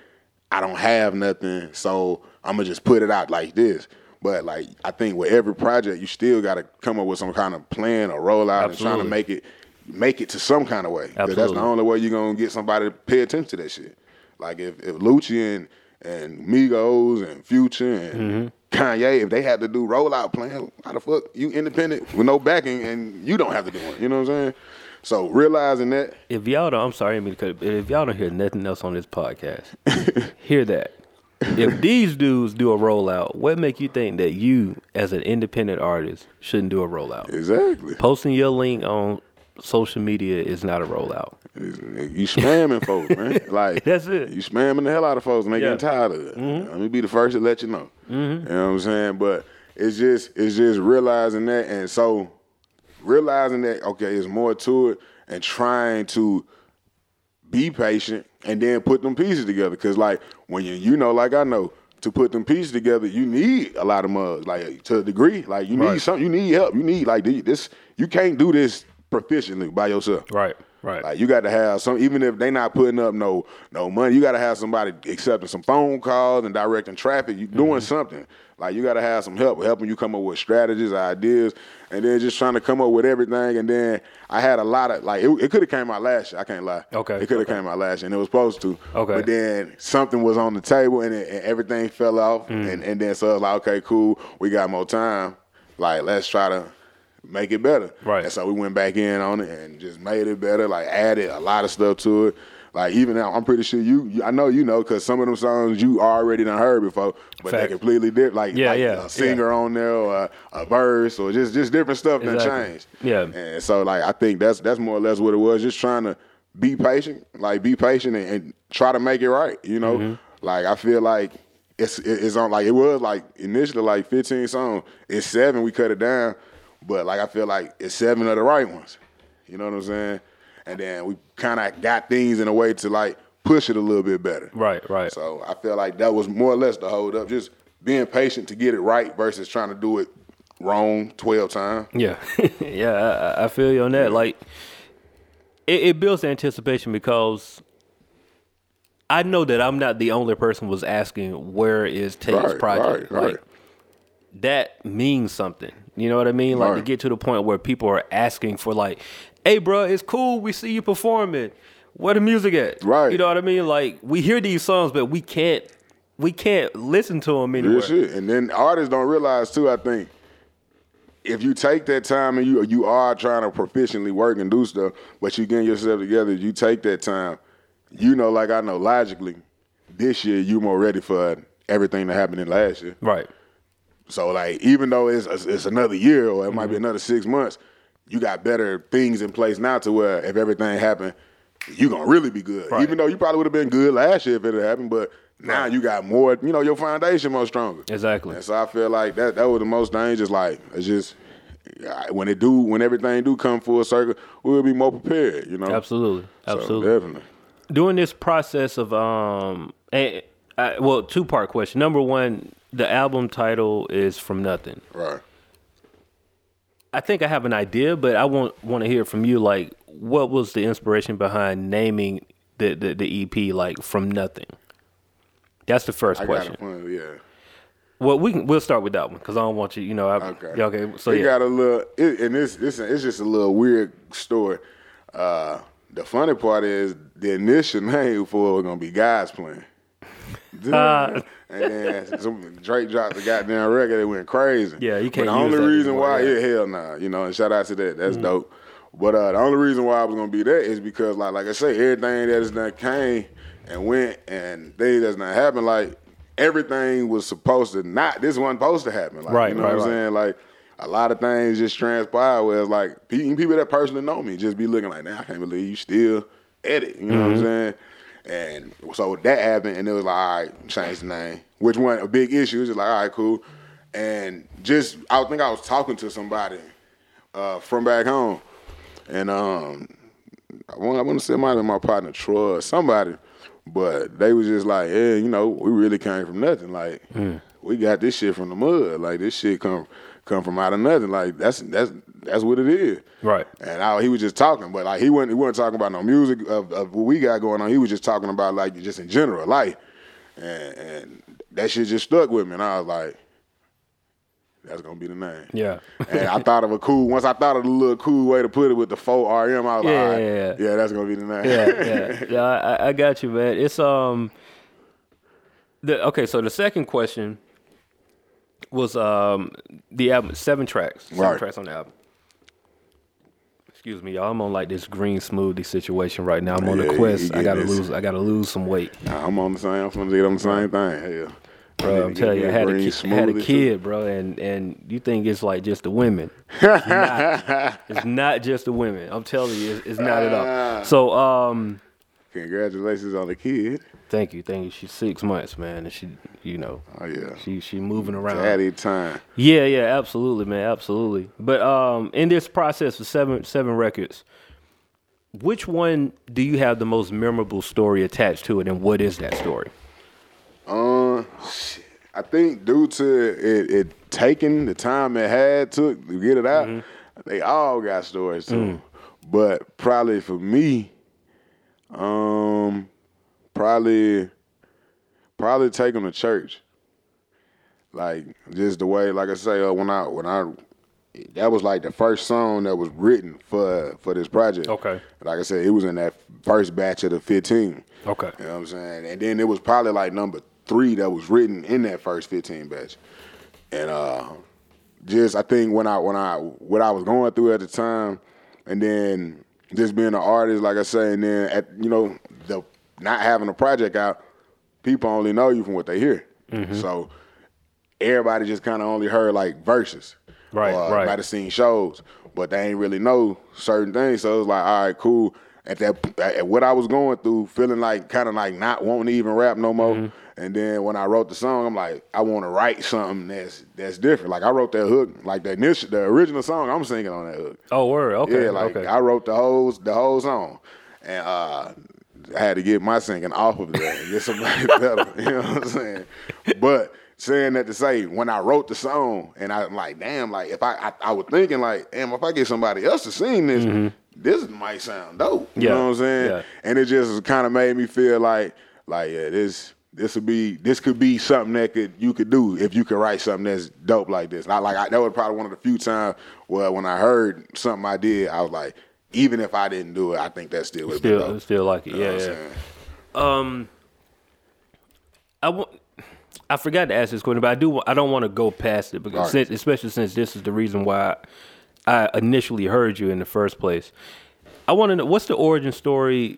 I don't have nothing, so I'm gonna just put it out like this. But like I think with every project, you still got to come up with some kind of plan or rollout and trying to make it make it to some kind of way. that's the only way you're gonna get somebody to pay attention to that shit. Like if if Lucci and and Migos and Future and Mm-hmm. Kanye, if they had to do rollout plan, how the fuck you independent with no backing and you don't have to do one? You know what I'm saying? So realizing that, If y'all don't, I'm sorry, I mean to cut it, but if y'all don't hear nothing else on this podcast, hear that. If these dudes do a rollout, what make you think that you, as an independent artist, shouldn't do a rollout? exactly. Posting your link on social media is not a rollout. You spamming folks, man. Like That's it. You spamming the hell out of folks, and they Yeah. getting tired of it. Mm-hmm. Let me be the first to let you know. Mm-hmm. You know what I'm saying? But it's just it's just realizing that, and so realizing that okay, there's more to it, and trying to be patient, and then put them pieces together. Because like when you you know, like I know. To put them pieces together, you need a lot of mugs, like to a degree. Like you need Right. something, you need help. You need like this. You can't do this proficiently by yourself. Right, right. Like you got to have some, even if they not putting up no no money, you got to have somebody accepting some phone calls and directing traffic. You Mm-hmm. doing something. Like you got to have some help, helping you come up with strategies, ideas, and then just trying to come up with everything. And then I had a lot of like it, it could have came out last year. I can't lie. Okay, it could have okay. came out last year, and it was supposed to. Okay. but then something was on the table, and, it, and everything fell off. Mm. And and then so I was like, okay, cool, we got more time. Like let's try to make it better. Right. And so we went back in on it and just made it better. Like added a lot of stuff to it. Like even now, I'm pretty sure you. you- I know you know because some of them songs you already done heard before, but Fact. they completely different. Like Yeah, like yeah, a singer on there or a, verse or just just different stuff that Exactly. changed. Yeah. And so like I think that's that's more or less what it was. Just trying to be patient, like be patient and, and try to make it right. You know, Mm-hmm. like I feel like it's it's on like it was like initially like 15 songs. It's seven. We cut it down, but like I feel like it's seven of the right ones. You know what I'm saying? And then we kind of got things in a way to like push it a little bit better. Right, right. So I feel like that was more or less the hold up, just being patient to get it right versus trying to do it wrong 12 times. Yeah, yeah, I, I feel you on that. Like, it, it builds anticipation because I know that I'm not the only person was asking where is Tate's Right, project. right, right. Like, that means something. You know what I mean? Like to get to the point where people are asking for like, "Hey, bro, it's cool. We see you performing. Where the music at?" Right. You know what I mean? Like we hear these songs, but we can't we can't listen to them anywhere. Real shit. And then artists don't realize too, I think, if you take that time and you you are trying to proficiently work and do stuff, but you getting yourself together, you take that time, you know, like I know logically, this year you more ready for everything that happened in last year. Right. So like, even though it's it's another year or it might be Mm-hmm. another six months, you got better things in place now to where if everything happened, you gonna really be good. Right. Even though you probably would have been good last year if it had happened, but now you got more. You know, your foundation more stronger. Exactly. And so I feel like that that was the most dangerous. Like it's just when it do when everything do come full circle, we'll be more prepared. You know, Absolutely. So, Absolutely. definitely. during this process of um and, uh, well two part question number one the album title is from nothing Right. i think i have an idea but i want want to hear from you like what was the inspiration behind naming the the, the ep like from nothing that's the first I question got a point. Yeah. well we can we'll start with that one because i don't want you you know I, Okay. okay so it yeah got a little, it, and this this it's just a little weird story. Uh, the funny part is the initial name for it was gonna be Guys Playing. Ah. and then some, Drake dropped the goddamn record. It went crazy. Yeah, you can't But the only reason anymore, why, yeah. Yeah, hell nah, you know. And shout out to that. That's dope. But uh, the only reason why I was gonna be there is because, like, like I say, everything that is not came and went, and things that's not happened. Like everything was supposed to not. This wasn't supposed to happen. Like, Right, You know right, what I'm right. saying? Like a lot of things just transpired where it's like people that personally know me just be looking like, "Nah, I can't believe you still edit." You know Mm-hmm. what I'm saying? And so that happened, and it was like, all right, change the name. Which one a big issue? It's just like, all right, cool. And just I think I was talking to somebody uh, from back home, and um, I want I want to say it might have my partner Troy or somebody, but they was just like, yeah, you know, we really came from nothing. Like we got this shit from the mud. Like this shit come come from out of nothing. Like that's that's that's what it is. Right. And I, he was just talking, but like he wasn't he wasn't talking about no music of, of what we got going on. He was just talking about like just in general life, and, and that shit just stuck with me. And I was like, that's gonna be the name. yeah and I thought of a cool. Once I thought of a little cool way to put it with the four RM, I was like, Yeah, all right, yeah, yeah. yeah, that's gonna be the name. yeah, yeah, yeah. I, I got you, man. It's um, the okay. So the second question was um the album seven tracks, seven Right. tracks on the album. Excuse me, y'all. I'm on like this green smoothie situation right now. I'm on Yeah, a quest. I gotta this. lose. I gotta lose some weight, Nah, I'm on the same. I'm gonna get on the same thing. Hell, bro. I'm telling you, I had a, ki- had a kid. kid, bro, and and you think it's like just the women? It's not, it's not just the women. I'm telling you, it's, it's not at all. So um. Congratulations on the kid. Thank you, thank you. She's six months, man, and she, you know, Oh yeah, she she moving around. daddy time. Yeah, yeah, absolutely, man, absolutely. But um, in this process of seven seven records, which one do you have the most memorable story attached to it, and what is that story? Uh. I think due to it, it taking the time it had took to get it out, Mm-hmm. they all got stories too. Mm. But probably for me, um, probably probably take them to church. Like just the way, like I say, uh, when I when I that was like the first song that was written for for this project. Okay. Like I said, it was in that first batch of the fifteen. Okay. You know what I'm saying? And then it was probably like number three that was written in that first 15 batch. And uh just I think when I when I what I was going through at the time and then just being an artist, like I say, and then at you know, the not having a project out, people only know you from what they hear. Mm-hmm. So everybody just kinda only heard like verses. Right, or right. might have seen shows, but they ain't really know certain things. So it was like, all right, cool. at that at what I was going through, feeling like kind of like not wanting to even rap no more. Mm-hmm. And then when I wrote the song, I'm like, I want to write something that's that's different. Like I wrote that hook, like the initial, the original song, I'm singing on that hook. Oh, word. Okay. Yeah, like okay. I wrote the whole the whole song, and uh, I had to get my singing off of that and get somebody better. You know what I'm saying? But saying that to say, when I wrote the song, and I'm like, damn, like if I I, I was thinking like, damn, if I get somebody else to sing this, this might sound dope. You Yeah, know what I'm saying? yeah. And it just kind of made me feel like, like yeah, this. This would be this could be something that could you could do if you could write something that's dope like this. Not like I, that was probably one of the few times where when I heard something I did, I was like, even if I didn't do it, I think that still would be still, dope. still like it. You Yeah, yeah. Um, I want. I forgot to ask this question, but I do. I don't want to go past it because, Right. since, especially since this is the reason why I initially heard you in the first place. I want to know what's the origin story,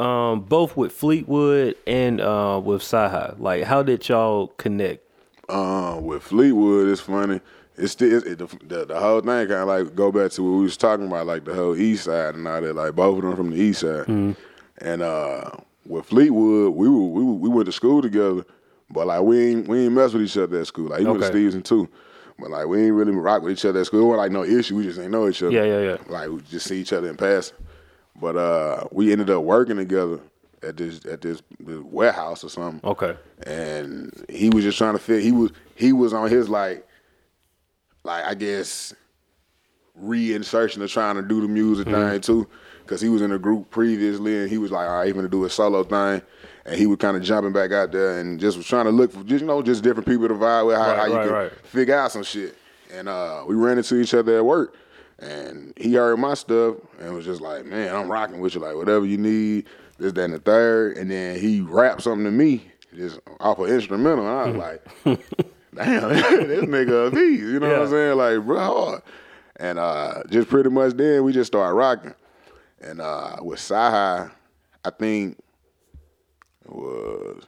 um, both with Fleetwood and uh, with CyHi. Like, how did y'all connect? Uh, with Fleetwood, it's funny. It's still it, the, the the whole thing kind of like go back to what we was talking about, like the whole East Side and all that. Like both of them from the East Side, and uh, with Fleetwood, we were, we were, we went to school together, but like we ain't we ain't mess with each other at school. Like he went to Okay. Stephenson too, but like we ain't really rock with each other at school. It wasn't like no issue. We just ain't know each other. Yeah, yeah, yeah. Like we just see each other in passing. But uh, we ended up working together at this at this, this warehouse or something Okay. and he was just trying to fit. He was he was on his like, like I guess, reinsertion of trying to do the music thing too, because he was in a group previously, and he was like, all right, he gonna do a solo thing, and he was kind of jumping back out there and just was trying to look for just you know just different people to vibe with, how, Right, how you right, can right. figure out some shit, and uh, we ran into each other at work. And he heard my stuff and was just like, "Man, I'm rocking with you. Like whatever you need, this, that, and the third. And then he rapped something to me, just off an instrumental. And I was like, damn, this nigga a beast. You know what I'm saying? Like, bro, hard. And uh, just pretty much then we just started rocking. And uh, with CyHi, I think it was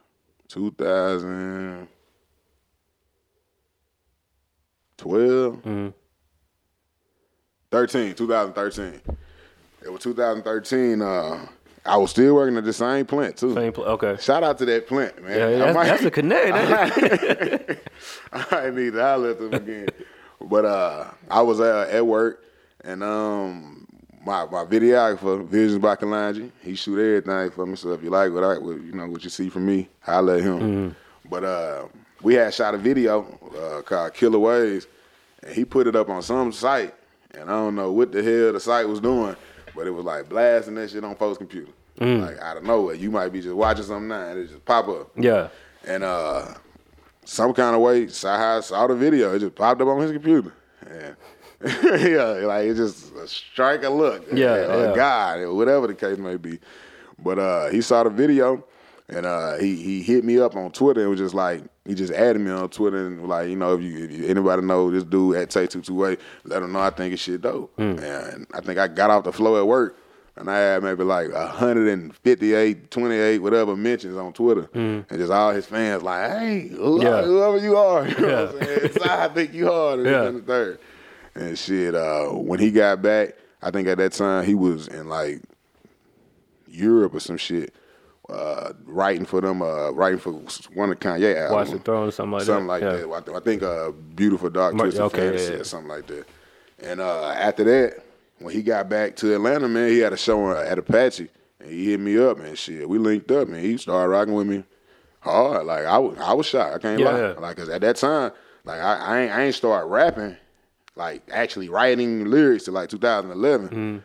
2012. 13, 2013. It was 2013. Uh, I was still working at the same plant too. Same. Pl- okay. Shout out to that plant, man. Yeah, I that's, might- that's a connect. I need to holler at them again. but uh, I was uh, at work, and um, my my videographer, Visions by Kalanji, he shoot everything for me. So if you like what I, what, you know, what you see from me, holler at him. But uh, we had shot a video uh, called Killer Ways, and he put it up on some site, and I don't know what the hell the site was doing, but it was like blasting that shit on folks' computer. Like out of nowhere, you might be just watching something now, and it just pop up. yeah. And uh, some kind of way, CyHi saw the video. It just popped up on his computer. And yeah, like it's just a strike a look. Yeah, a yeah. God, whatever the case may be. But uh, he saw the video, and uh, he he hit me up on Twitter and was just like he just added me on Twitter and was like you know if you, if you anybody know this dude at Tate Two Two Eight, let him know I think it's shit dope. Hmm. And I think I got off the floor at work. And I had maybe like 158, 28, whatever mentions on Twitter. And just all his fans like, hey, who- Hmm. Yeah. whoever you are. You know what I'm saying? I think you hard. And Yeah. and the third. And shit, uh, when he got back, I think at that time he was in like Europe or some shit, uh, writing for them, uh, writing for one of Kanye albums. Watch the throne, something like something that. like yeah. that. I, th- I think uh, Beautiful Dark Mar- Twisted okay, Fantasy yeah, yeah. or something like that. And uh, after that, when he got back to Atlanta, man, he had a show at Apache, and he hit me up and shit. We linked up, and he started rocking with me hard. Like I was, I was shocked. I can't Yeah, lie. Like, cause at that time, like I, I ain't, I ain't start rapping, like actually writing lyrics to like 2011. Mm-hmm.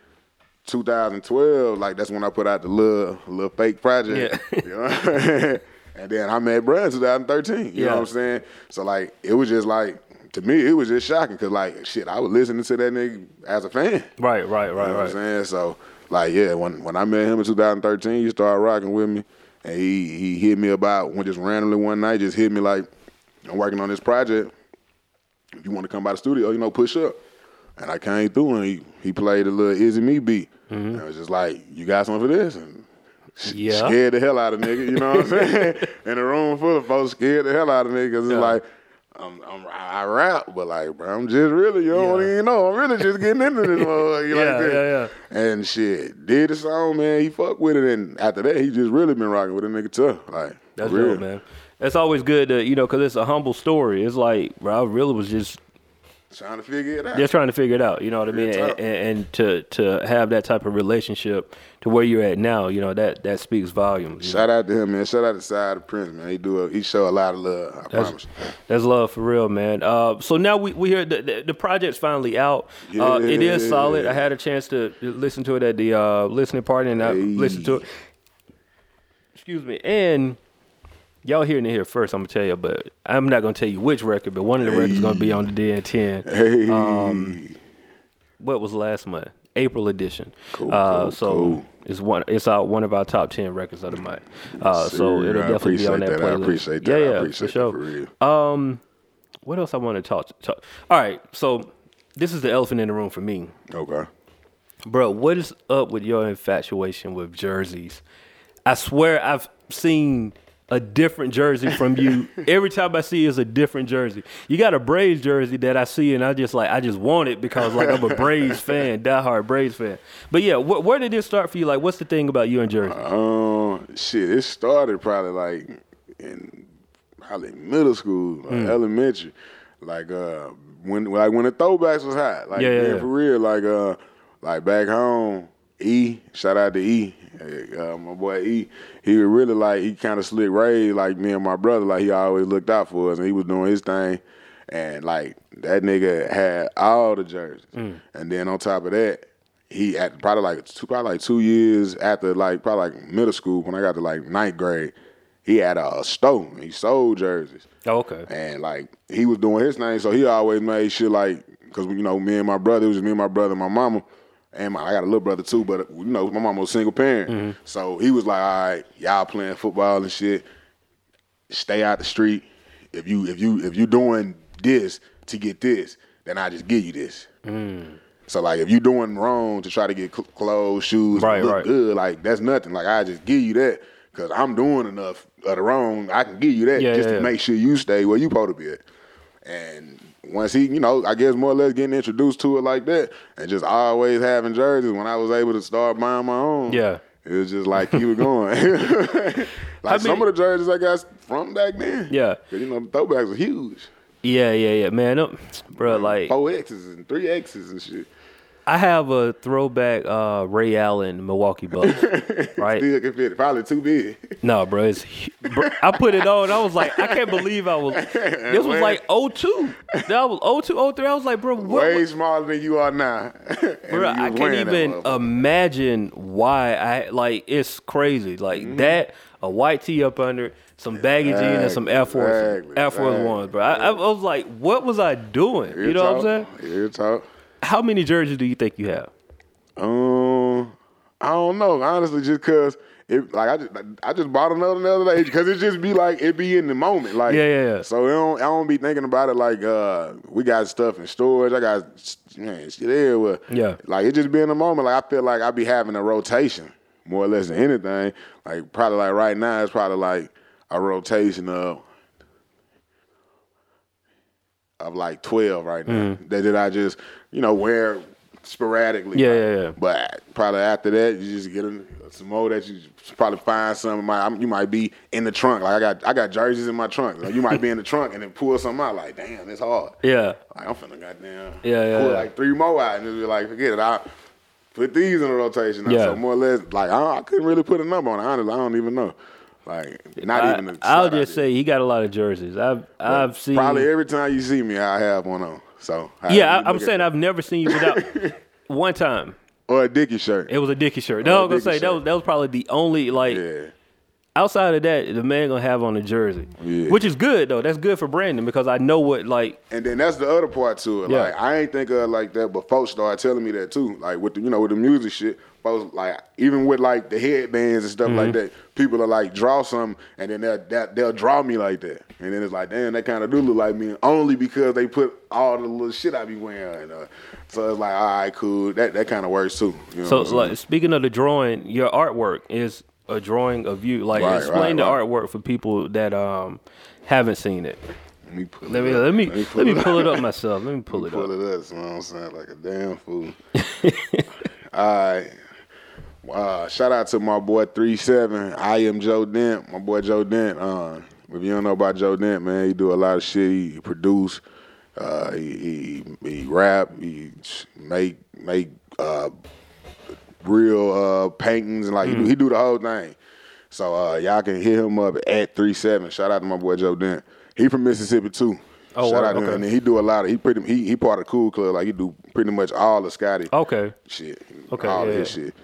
2012, like that's when I put out the little little fake project. Yeah. You know? and then I met Brad in 2013. You Yeah. know what I'm saying? So like it was just like to me it was just shocking because like shit I was listening to that nigga as a fan. Right, right, right, You know what I'm right. saying? So like yeah, when when I met him in 2013, he started rocking with me, and he he hit me about when just randomly one night just hit me like I'm working on this project. If you want to come by the studio, you know, push up. And I came through and he, he played a little Izzy Me beat. Mm-hmm. And it was just like, you got something for this? And Yeah. scared the hell out of nigga, you know what I'm saying? In a room full of folks scared the hell out of nigga 'cause it's Yeah. like, I'm, I'm, I rap, but like, bro, I'm just really, you don't even know. I'm really just getting into this motherfucker. Yeah, like that. yeah, yeah. And shit, did the song, man. He fucked with it, and after that, he just really been rocking with a nigga tough. Like, That's real. man. It's always good to you know because it's a humble story. It's like, bro, I really was just Trying to figure it out. just trying to figure it out. You know what I mean? And, and, to to have that type of relationship to where you're at now, you know that that speaks volumes. you know? Shout out to him, man. Shout out to CyHi The Prynce, man. He do a, he show a lot of love. I promise. That's love for real, man. Uh, so now we we hear the, the, the project's finally out. Uh, it is Yeah. solid. I had a chance to listen to it at the uh, listening party, and I Hey. listened to it. Excuse me, and y'all hearing it here first. I'm gonna tell you, but I'm not gonna tell you which record, but one of the records gonna be on the DN10. Hey, Um, What was last month? April edition. Cool, uh, cool, so cool. it's one. It's out one of our top ten records of the month. Uh, so it'll I definitely be on appreciate that that. I playlist. appreciate Yeah, that. I yeah, appreciate for that sure. for real. Um, what else I want to talk, talk? All right, so this is the elephant in the room for me, Okay. bro. What is up with your infatuation with jerseys? I swear I've seen a different jersey from you every time I see you, is a different jersey. You got a Braves jersey that I see and I just like I just want it because like I'm a Braves fan, diehard Braves fan. But yeah, wh- where did this start for you? Like, what's the thing about you and jerseys? Um, shit, it started probably like in probably middle school, like Hmm. elementary, like uh when like when the throwbacks was hot, like Yeah, yeah, yeah. for real, like uh like back home, E, shout out to E, uh, my boy E, he was really like he kind of slick Ray like me and my brother, like he always looked out for us, and he was doing his thing, and like that nigga had all the jerseys, Mm. and then on top of that he at probably like two, probably like two years after like probably like middle school when I got to like ninth grade, he had a store. He sold jerseys, Oh, okay. and like he was doing his thing, so he always made sure like because you know me and my brother it was me and my brother and my mama. And my, I got a little brother too, but you know my mom was single parent, mm-hmm. so he was like, "All right, y'all playing football and shit. Stay out the street. If you if you if you doing this to get this, then I just give you this." Mm. So like if you doing wrong to try to get cl- clothes, shoes, Right, look right. good, like that's nothing. Like I just give you that because I'm doing enough of the wrong. I can give you that Yeah, just yeah, to yeah. make sure you stay where you supposed to be at. And once he, you know, I guess more or less getting introduced to it like that, and just always having jerseys. When I was able to start buying my own, Yeah. it was just like keep it going. like some many- of the jerseys I got from back then, yeah, you know the throwbacks were huge, Yeah, yeah, yeah, man. Um, bro, like four X's and three X's and shit. I have a throwback uh, Ray Allen Milwaukee Bucks, right? Still can fit. Probably too big. No, bro, it's bro, I put it on. I was like, I can't believe I was. This was like 02. That was 02, 03. I was like, bro, what? Way smaller than you are now. Bro, I can't even imagine why I like. It's crazy. Like Mm-hmm. that, a white tee up under, some baggy jeans, and some Air Force Exactly, Air Force exactly. Ones, bro. I, I was like, what was I doing? Real you know what I'm saying? Real talk. How many jerseys do you think you have? Um, I don't know. Honestly, just cause it like I just I just bought another another day because it just be like it be in the moment. Like Yeah, yeah, yeah. So it don't, I don't be thinking about it like uh we got stuff in storage. I got man shit everywhere. Yeah. Like it just be in the moment. Like I feel like I be having a rotation more or less than anything. Like probably like right now it's probably like a rotation of of like twelve right now that, that I just you know wear sporadically. Mm-hmm. Yeah, Like, yeah, yeah. But probably after that, you just get a, some more that you probably find some. Might, you might be in the trunk. Like I got I got jerseys in my trunk. Like, you might be in the trunk and then pull something out. Like damn, it's hard. Yeah. Like I'm finna goddamn Yeah, yeah, pull yeah. like three more out and just be like forget it. I put these in a rotation. Now. Yeah. So more or less, like I, I couldn't really put a number on it. Honestly, I don't even know. Like not I, even. A I'll just say he got a lot of jerseys. I've I've seen Probably every time you see me, I have one on. So Yeah, I, I'm saying. I've never seen you without one time. or a Dickie shirt. It was a Dickie shirt. No, I was gonna say that was that was probably the only like yeah. outside of that the man gonna have on a jersey, Yeah. which is good though. That's good for Brandon because I know what like And then that's the other part to it. Yeah. Like I ain't think of it like that, but folks started telling me that too. Like with the you know with the music shit, folks like even with like the headbands and stuff Mm-hmm. like that, people are like draw something, and then they'll that, they'll draw me like that, and then it's like damn, they kind of do look like me, only because they put all the little shit I be wearing. Uh, so it's like all right, cool. That that kind of works too. You know so. what Like speaking of the drawing, your artwork is a drawing of you. Like Right, explain right, the right. artwork for people that um haven't seen it. Let me pull Let it me up. let me let me it pull it up myself. Let me pull it pull up. it up. So I'm saying? like a damn fool. All right. Uh, shout out to my boy three seven. I am Joe Dent. My boy Joe Dent. Uh, if you don't know about Joe Dent, man, he do a lot of shit. He produce. Uh, he, he he rap. He make make uh, real uh, paintings and like he, do, he do the whole thing. So uh, y'all can hit him up at three seven. Shout out to my boy Joe Dent. He from Mississippi too. Oh, Shout out to him. And then he do a lot of he pretty he he part of Cool Club. Like he do pretty much all the Scotty Okay. shit. Okay, All yeah, his shit.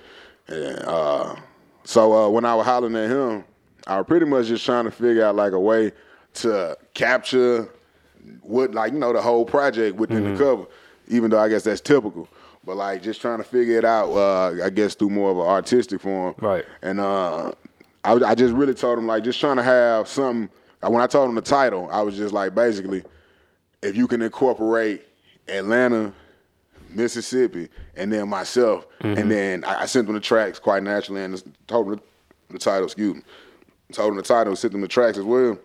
And uh, so uh, when I was hollering at him, I was pretty much just trying to figure out like a way to capture what like you know the whole project within Mm-hmm. the cover. Even though I guess that's typical. But like just trying to figure it out, uh, I guess through more of an artistic form. Right. And uh, I, I just really told him like just trying to have something. When I told him the title, I was just like basically, if you can incorporate Atlanta, Mississippi, and then myself, and mm-hmm. then I, I sent them the tracks quite naturally, and told them the, the title. Excuse me, told them the title, sent them the tracks as well.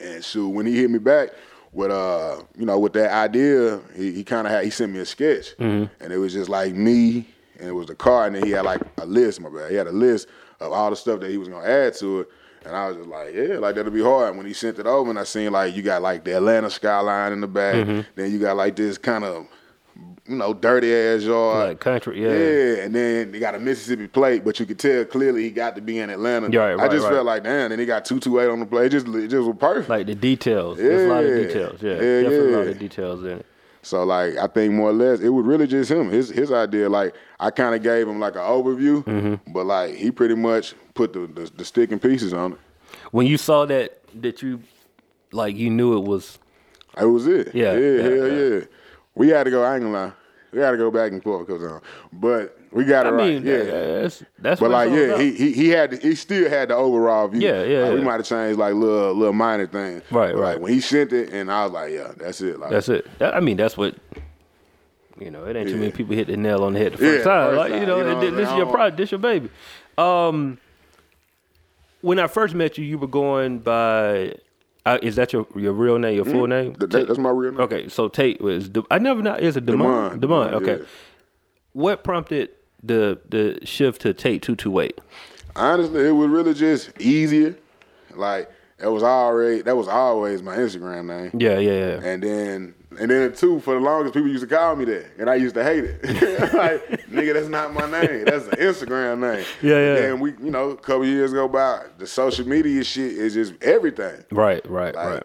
And so when he hit me back with uh, you know, with that idea, he, he kind of had he sent me a sketch, mm-hmm. and it was just like me, and it was the car, and then he had like a list. My bad, he had a list of all the stuff that he was gonna add to it. And I was just like, yeah, like that'll be hard. When he sent it over, and I seen like you got like the Atlanta skyline in the back, mm-hmm. then you got like this kind of, you know, dirty ass yard, Like country, yeah. yeah, and then he got a Mississippi plate, but you could tell clearly he got to be in Atlanta. Yeah, right, I just right, felt like, damn, and he got two two eight on the plate. It just it just was perfect. Like the details. There's a lot of details. Yeah. Yeah, Definitely a lot of details in it. So like I think more or less it was really just him, his his idea. Like I kind of gave him like an overview, Mm-hmm. but like he pretty much put the, the the sticking pieces on it. When you saw that that you like you knew it was It was it. Yeah, yeah, yeah, hell yeah. yeah. We had to go. I ain't gonna lie. We had to go back and forth because um, but we got it I right. mean, yeah. that's that's But like, yeah, about. he, he he had he still had the overall view. Yeah, yeah, Like, We might have changed like little little minor things. Right, right. Like when he sent it, and I was like, yeah, that's it. Like, That's it. I mean, that's what you know. It ain't too Yeah. many people hit the nail on the head the Yeah, first time. first like you know, you know and this is your product. This your baby. Um, when I first met you, you were going by. Uh, is that your your real name? Your full name? Th- that- that's my real name. Okay, so Tate was. De- I never know. Is it Demond? Demond, Demond. Demond, Okay. yeah. What prompted the the shift to Tate two two eight? Honestly, it was really just easier. Like it was already that was always my Instagram name. Yeah, yeah, yeah. And then and then two, for the longest people used to call me that. And I used to hate it. like, nigga, that's not my name. That's an Instagram name. Yeah, yeah. And we, you know, a couple years go by, the social media shit is just everything. Right, right, Like, right.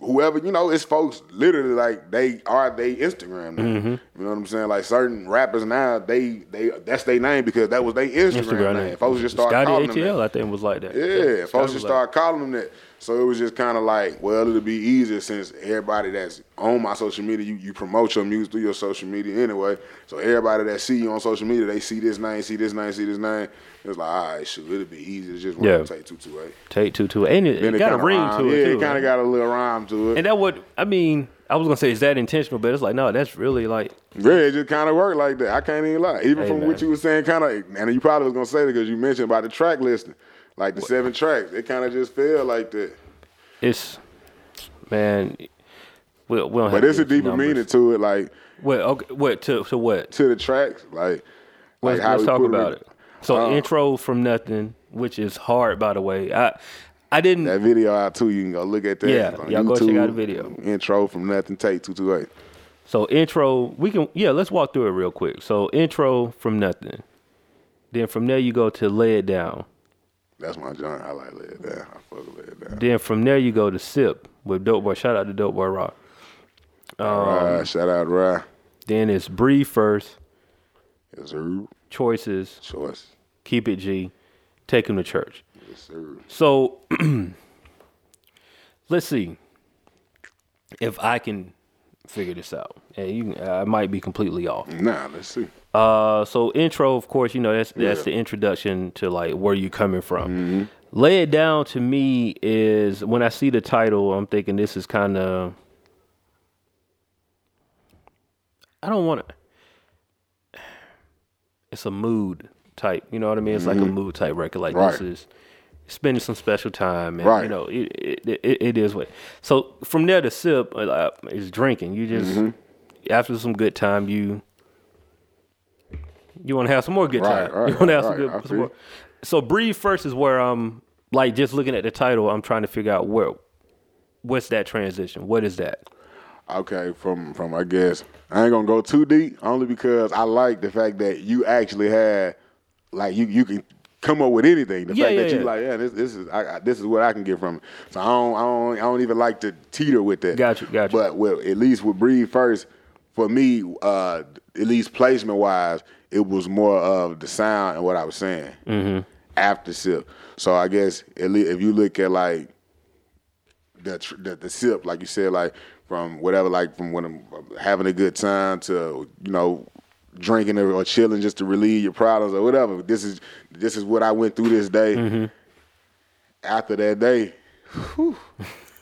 whoever you know, it's folks literally like they are they Instagram name. Mm-hmm. You know what I'm saying? Like certain rappers now, they they that's their name because that was their Instagram, Instagram name. name. Folks just started Scotty calling them ATL, that. I think was like that. Yeah, Scotty folks just like- started calling them that. So it was just kind of like, well, it'll be easier since everybody that's on my social media, you, you promote your music through your social media anyway. So everybody that see you on social media, they see this name, see this name, see this name. It's like, all right, shoot, it'll be easy to just Yeah. Tate two two eight. Tate two two eight, and it, it got a ring rhyme. to it yeah, too. it kind of got a little rhyme to it. And that would, I mean, I was gonna say, is that intentional? But it's like, no, that's really like, Yeah, it just kind of worked like that. I can't even lie. Even Hey, from man. what you were saying, kind of, and you probably was gonna say that because you mentioned about the track listing, like the seven tracks. It kind of just felt like that. it's, man, we, we don't have But it's a deeper numbers. meaning to it, like What? Okay, what? To to what? to the tracks, like. Let's, like let's talk about it. So Uh, intro from nothing, which is hard, by the way. I I didn't. That video out too. You can go look at that. Yeah, y'all go check out the video. Intro from nothing. Tate two two eight. So intro, we can yeah, let's walk through it real quick. So intro from nothing. Then from there you go to lay it down. That's my joint. I like lay it down. I fuck with lay it down. Then from there you go to sip with Dope Boy. Shout out to Dope Boy Rock. Um, Right, shout out Rye. Then it's breathe first, Yes, sir. choices, Choice. keep it G, take him to church. Yes, sir. So let's see if I can figure this out. And you, I might be completely off. Nah, let's see. Uh, so intro, of course, you know that's that's Yeah. Mm-hmm. the introduction to like where you coming from. Lay it down to me is when I see the title, I'm thinking this is kind of. I don't want to. It's a mood type, you know what I mean? It's like a mood type record. Like this Mm-hmm. Is, spending some special time, and Right. you know, it it, it, it is what. So from there to sip uh, is drinking. You just Mm-hmm. after some good time, you you want to have some more good Right, time. right, you want to have right, some good. Some more. So breathe first is where I'm like just looking at the title. I'm trying to figure out where what's that transition. What is that? Okay, from from I guess I ain't gonna go too deep, only because I like the fact that you actually had like you you can come up with anything. The Yeah, fact yeah, that you yeah. like, yeah, this this is I, I, this is what I can get from it. So I don't I don't I don't even like to teeter with that. Got you, got you. But with, at least with breathe first, for me, uh, at least placement wise, it was more of the sound and what I was saying Mm-hmm. after sip. So I guess if you look at like the, the the sip, like you said, like from whatever, like from when I'm having a good time to you know drinking or, chilling just to relieve your problems or whatever. This is this is what I went through this day. Mm-hmm. After that day, whew,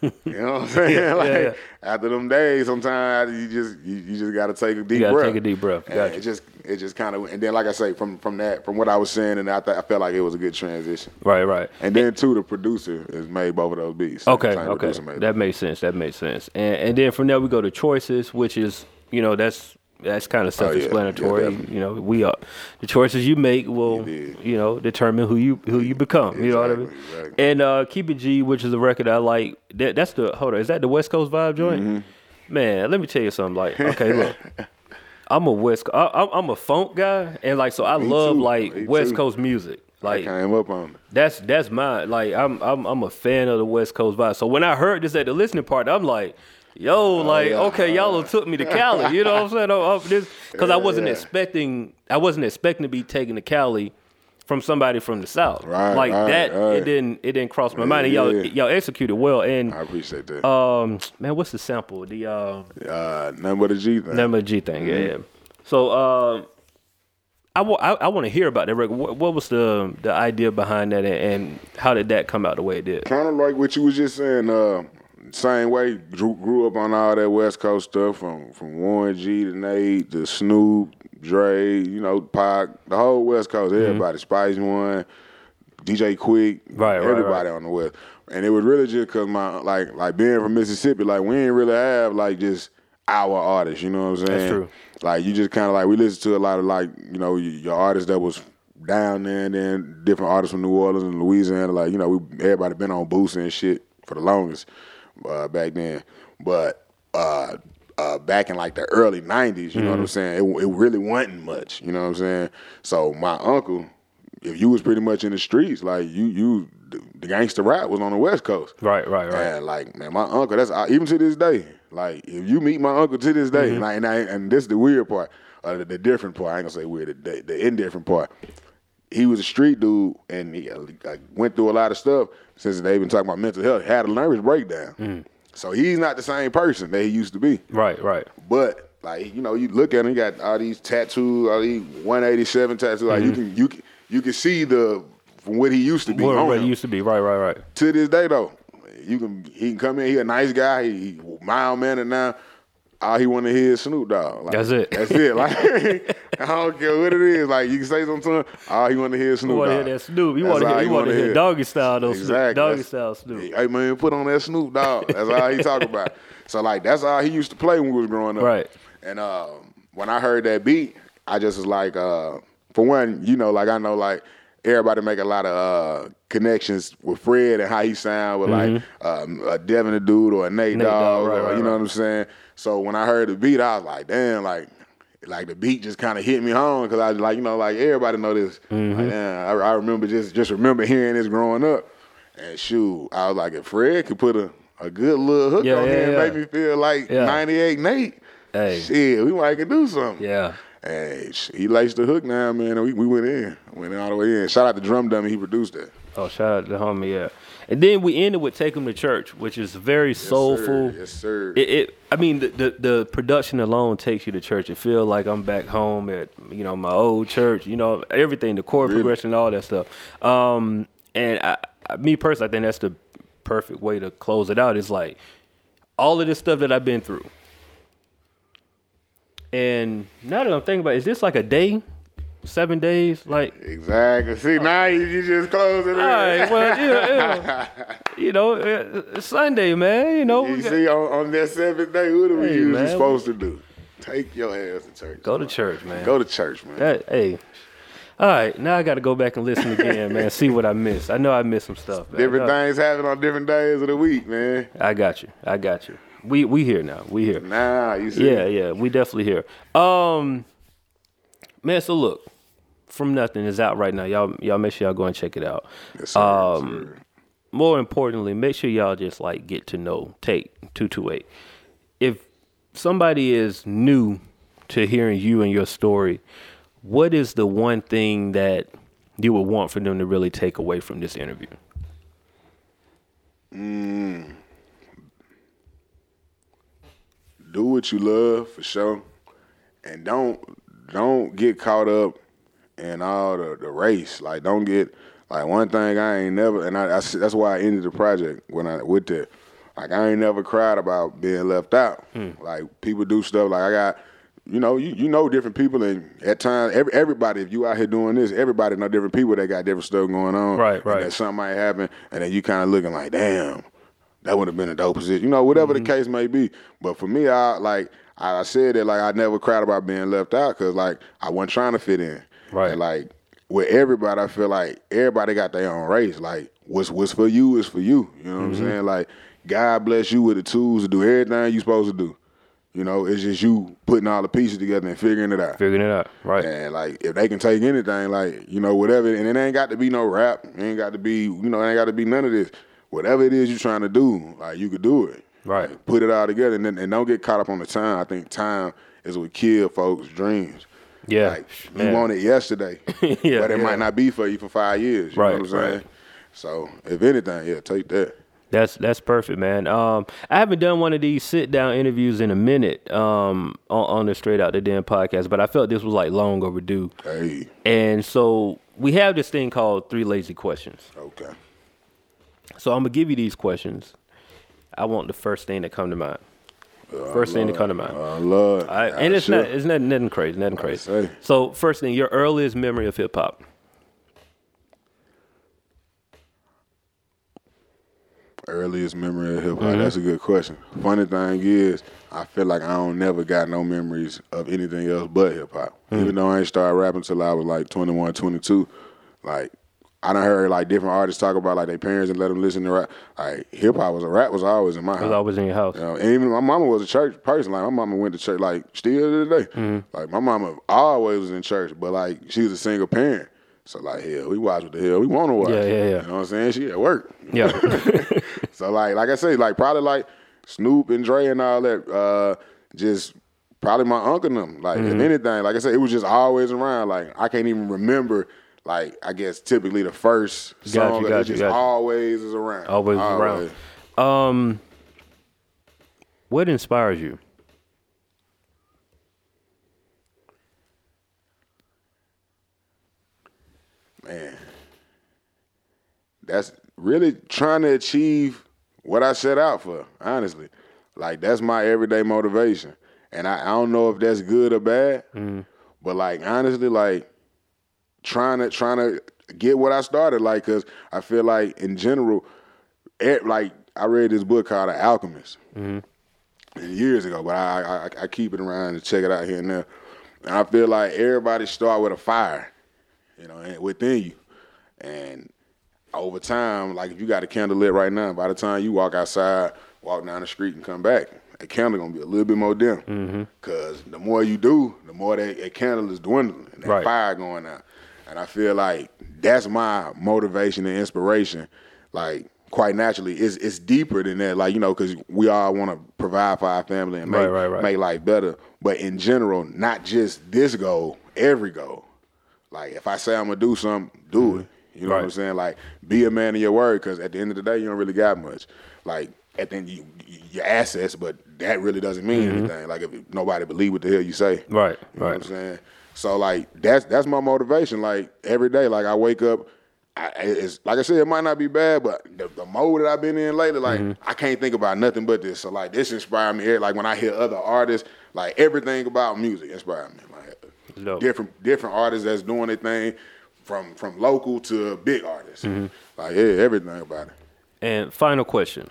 you know what I'm saying? like yeah. after them days, sometimes you just you, you just got to take a deep gotta breath. take a deep breath. Gotcha. It just it just kind of and then like I say from from that from what I was saying and I, th- I felt like it was a good transition. Right, right. And then too, the producer has made both of those beats. Okay, okay, that makes sense. That makes sense. And and then from there we go to choices, which is you know that's that's kind of Oh, yeah. Yeah, self-explanatory. you know, we are the choices you make will You you, know determine who you who you become. You know what I mean? Exactly, exactly. And uh, keep it G, which is a record I like. That, that's the hold on. Is that the West Coast vibe joint? Mm-hmm. Man, let me tell you something. Like, okay, look. I'm a West. I, I'm- I'm a funk guy, and like, so I Me love too. like Me West too. Coast music. I Like, came up on it. that's that's my Like I'm I'm I'm a fan of the West Coast vibe. So when I heard this at the listening part, I'm like, yo, like yeah. okay, y'all done took me to Cali. You know what I'm saying? Oh, oh, this because I wasn't yeah. expecting I wasn't expecting to be taken to Cali from somebody from the South. Right, like right, that. right. It didn't it didn't cross my mind. And y'all y'all executed well. And I appreciate that. um man, what's the sample? The uh uh, but a G thing. Number G thing, yeah, yeah. So um I wa- I, I want to hear about that record. What, what was the the idea behind that, and, and how did that come out the way it did? kind of like what you was just saying. Uh, same way, grew, grew up on all that West Coast stuff from from Warren G to Nate to Snoop, Dre, you know, Pac, the whole West Coast, everybody, Spice One, DJ Quik, Mm-hmm. Right, right, everybody on the West. And it was really just cause my like like being from Mississippi, like we ain't really have like just our artists, you know what I'm saying? That's true. Like you just kind of like we listen to a lot of like you know your artists that was down there, and then different artists from New Orleans and Louisiana. Like you know, we everybody been on Boosie and shit for the longest uh, back then. But uh, uh, back in like the early '90s, you know what I'm saying? It, it really wasn't much. You know what I'm saying? So my uncle, if you was pretty much in the streets, like you you the, gangster rap was on the West Coast. Right, right, right. And like, man, my uncle, that's even to this day. Like, if you meet my uncle to this day, Mm-hmm. and, I, and, I, and this is the weird part, uh, the, the different part. I ain't gonna say weird, the, the indifferent part. He was a street dude, and he uh, like, went through a lot of stuff. Since they've been talking about mental health, had a nervous breakdown. Mm. So he's not the same person that he used to be. Right, right. But like you know, you look at him, he got all these tattoos, all these 187 tattoos. Like you can you can you can see the from what he used to be. What what him used to be. Right, right, right. to this day though, you can he can come in. He a nice guy. He, he mild mannered now. All he want to hear is Snoop Dogg. Like, That's it. That's it. Like I don't care what it is. Like you can say something to him. All he want to hear is Snoop want to Dogg. hear that Snoop? You want to hear? You want to wanna hear doggy style though? Snoop. Exactly. Doggy That's- style Snoop. Hey man, put on that Snoop Dogg. That's all he talk about. So like that's all he used to play when we was growing up. Right. And um, when I heard that beat, I just was like, uh, for one, you know, like I know like everybody make a lot of uh, connections with Fred and how he sound with like um, a Devin the Dude or a Nate, Mm-hmm. Nate Dogg, Dogg, right, or, right, you know right. what I'm saying. So when I heard the beat, I was like, damn, like. Like the beat just kind of hit me home because I was like, you know, like everybody know this. Mm-hmm. Like, damn, I, I remember just just remember hearing this growing up. And shoot, I was like, if Fred could put a, a good little hook Yeah, on yeah, here and yeah. make me feel like Yeah. 98 Nate, Hey. shit, we might could do something. Yeah. Hey, he laced the hook now, man, and we, we went in. Went all the way in. Shout out to Drum Dummy, he produced that. Oh, shout out to homie. Yeah. And then we ended with "Take 'Em to Church," which is very soulful. Sir, yes, sir. It, it, I mean, the, the the production alone takes you to church. It feel like I'm back home at you know my old church. You know everything, the chord Really? progression, all that stuff. Um, and I, I, me personally, I think that's the perfect way to close it out. Is like all of this stuff that I've been through. And now that I'm thinking about, it, is this like a day seven days. Like, Exactly. See, now you, you just close it. all right, well, yeah, yeah. you know, uh, it's Sunday, man. You know, we You got- see, on, on that seventh day, what are we Hey, usually man. supposed to do? Take your ass to church. go to church, man. Go to church, man. That, hey. All right, now I got to go back and listen again, man. See what I missed. I know I missed some stuff. Man. different things happen on different days of the week, man. I got you. I got you. We we here now. We here. Nah, you see. Yeah, yeah, we definitely here. Um, man, so look, from nothing is out right now. Y'all, y'all make sure y'all go and check it out. Yes, sir. Um, Yes. More importantly, make sure y'all just like get to know Tate two two eight. If somebody is new to hearing you and your story, what is the one thing that you would want for them to really take away from this interview? do what you love for sure, and don't don't get caught up in all the, the race. Like don't get like one thing I ain't never, and I that's why I ended the project when I with the like I ain't never cried about being left out. Like people do stuff like I got. You know, you, you know different people, and at times, every, everybody, if you out here doing this, everybody know different people that got different stuff going on. Right, and right. that something might happen, and then you kind of looking like, damn, that would have been a dope position. You know, whatever Mm-hmm. the case may be. But for me, I like I I said that like I never cried about being left out because like I wasn't trying to fit in. Right. And like with everybody, I feel like everybody got their own race. Like what's what's for you is for you. You know what Mm-hmm. I'm saying? Like God bless you with the tools to do everything you're supposed to do. You know, it's just you putting all the pieces together and figuring it out. Figuring it out, right? And like if they can take anything, like, you know, whatever and it ain't got to be no rap. It ain't got to be you know, it ain't got to be none of this. Whatever it is you're trying to do, like you could do it. Right. Put it all together and then and don't get caught up on the time. I think time is what kill folks' dreams. Yeah, Like man. you want it yesterday. Yeah, but it yeah. might not be for you for five years. You Right, know what I'm saying? right. So if anything, yeah, take that. That's that's perfect, man. Um, I haven't done one of these sit down interviews in a minute um, on, on the Straight Out the Den podcast, but I felt this was like long overdue. Hey, And so we have this thing called three lazy questions. okay. So I'm gonna give you these questions. I want the first thing that come to mind. First thing to come to mind. Uh, Lord. All right, and it's sure. not it's not nothing crazy, nothing crazy. So first thing, your earliest memory of hip hop. Earliest memory of hip hop. Mm-hmm. That's a good question. Funny thing is, I feel like I don't never got no memories of anything else but hip hop. Mm. Even though I ain't started rapping till I was like 21, 22. Like I done heard like different artists talk about like their parents and let them listen to rap. Like hip hop was a rap was always in my It house. was always in your house. You know, and even my mama was a church person. Like my mama went to church, like still to this day. Mm-hmm. Like my mama always was in church, but like she was a single parent. So like hell, we watch what the hell we want to watch. Yeah, yeah, yeah. You know what I'm saying? She at work. Yeah. So like like I say, like probably like Snoop and Dre and all that. Uh, just probably my uncle and them. Like Mm-hmm. if anything, like I said, it was just always around. Like I can't even remember. Like I guess typically the first Got song, you, it got you, just always is around. Always around. Um, what inspires you? man, that's really trying to achieve what I set out for, honestly. Like that's my everyday motivation. And I, I don't know if that's good or bad, but like honestly, like trying to trying to get what I started, like, cause I feel like in general, eh, like I read this book called The Alchemist years ago, but I, I I keep it around and check it out here and there. And I feel like everybody start with a fire, you know, within you, and over time, like if you got a candle lit right now, by the time you walk outside, walk down the street and come back, that candle gonna be a little bit more dim. Cause the more you do, the more that, that candle is dwindling and that Right. fire going out. And I feel like that's my motivation and inspiration. Like quite naturally, it's it's deeper than that. Like you know, because we all want to provide for our family and make Right, right, right. make life better. But in general, not just this goal, every goal. Like if I say I'm gonna do something, do it. You know what I'm saying? Like be a man of your word, because at the end of the day, you don't really got much. Like at the end, you, your assets, but that really doesn't mean anything. Like if nobody believe what the hell you say, Mm-hmm. Right, You know right. what I'm saying? So like that's that's my motivation. Like every day, like I wake up. I, it's like I said, it might not be bad, but the, the mode that I've been in lately, like Mm-hmm. I can't think about nothing but this. So like this inspired me. Like when I hear other artists, like everything about music inspired me. Like Dope. different different artists that's doing their thing, from from local to big artists. Mm-hmm. Like yeah, everything about it. And final question: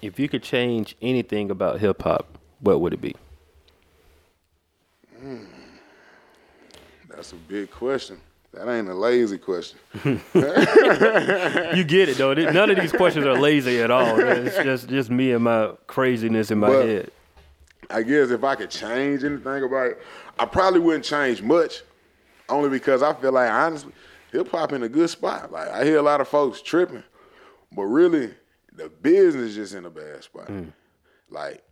If you could change anything about hip hop, what would it be? That's a big question. That ain't a lazy question. You get it though. None of these questions are lazy at all. It's just just me and my craziness in my But- head. I guess if I could change anything about it, I probably wouldn't change much. Only because I feel like honestly, hip hop in a good spot. Like I hear a lot of folks tripping, but really the business is just in a bad spot. Mm. Like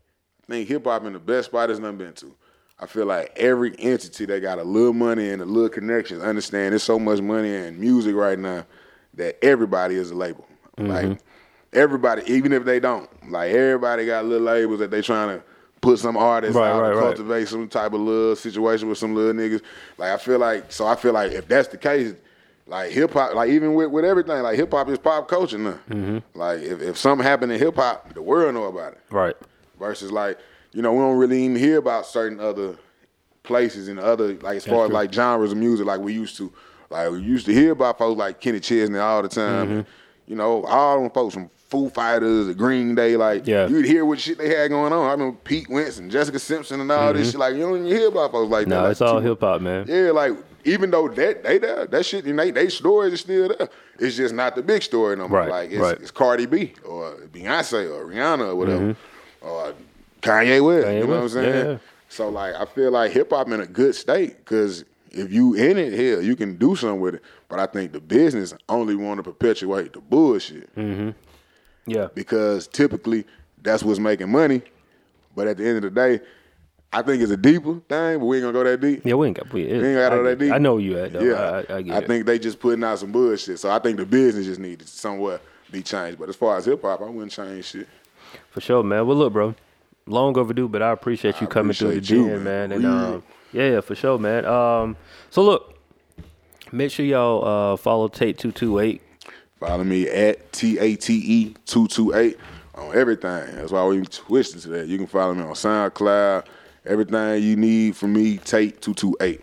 I think hip hop in the best spot it's never been to. I feel like every entity that got a little money and a little connections understand there's so much money in music right now that everybody is a label. Like everybody, even if they don't, like everybody got little labels that they trying to put some artists Right, out right, and right. cultivate some type of little situation with some little niggas. Like I feel like so I feel like if that's the case, like hip hop, like even with, with everything, like hip hop is pop culture now. Mm-hmm. Like if, if something happened in hip hop, the world know about it. Right. Versus like, you know, we don't really even hear about certain other places and other like as far as like genres of music like we used to. Like we used to hear about folks like Kenny Chesney all the time. Mm-hmm. You know, all them folks from Foo Fighters, the Green Day, like Yeah. you'd hear what shit they had going on. I remember Pete Wentz and Jessica Simpson and all this shit. Like you don't even hear about folks like that. No, Like, Mm-hmm. it's all hip hop, man. yeah, like even though that they there, that shit and they they stories are still there. It's just not the big story no more. Right, like it's, right. it's Cardi B or Beyonce or Rihanna or whatever. Or Kanye West. Kanye you know what I'm saying? yeah. So like I feel like hip hop in a good state because if you in it, hell, you can do something with it. But I think the business only want to perpetuate the bullshit Mm-hmm. Yeah. because typically that's what's making money. But at the end of the day, I think it's a deeper thing, but we ain't gonna go that deep. Yeah, we ain't got. We, We ain't gotta I, go that deep. I know you at though. Yeah, I, I, I get it. think they just putting out some bullshit. So I think the business just needs to somewhat be changed. But as far as hip hop, I wouldn't change shit. For sure, man. Well, look, bro, long overdue, but I appreciate you I coming through the appreciate you, gym, man. And um, yeah, yeah, for sure, man. Um, so look, make sure y'all uh, follow Tate two two eight. Follow me at T A T E two two eight on everything. That's why we twisted to that. You can follow me on SoundCloud. Everything you need from me, Tate two two eight.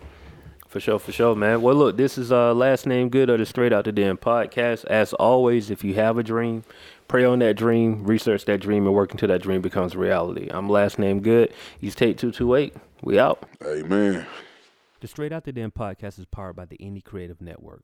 For sure, for sure, man. Well, look, this is uh, Last Name Good or the Straight Out the Den podcast. As always, if you have a dream, pray on that dream, research that dream, and work until that dream becomes reality. I'm Last Name Good. He's Tate 228. We out. Amen. The Straight Out the Den podcast is powered by the Indie Creative Network.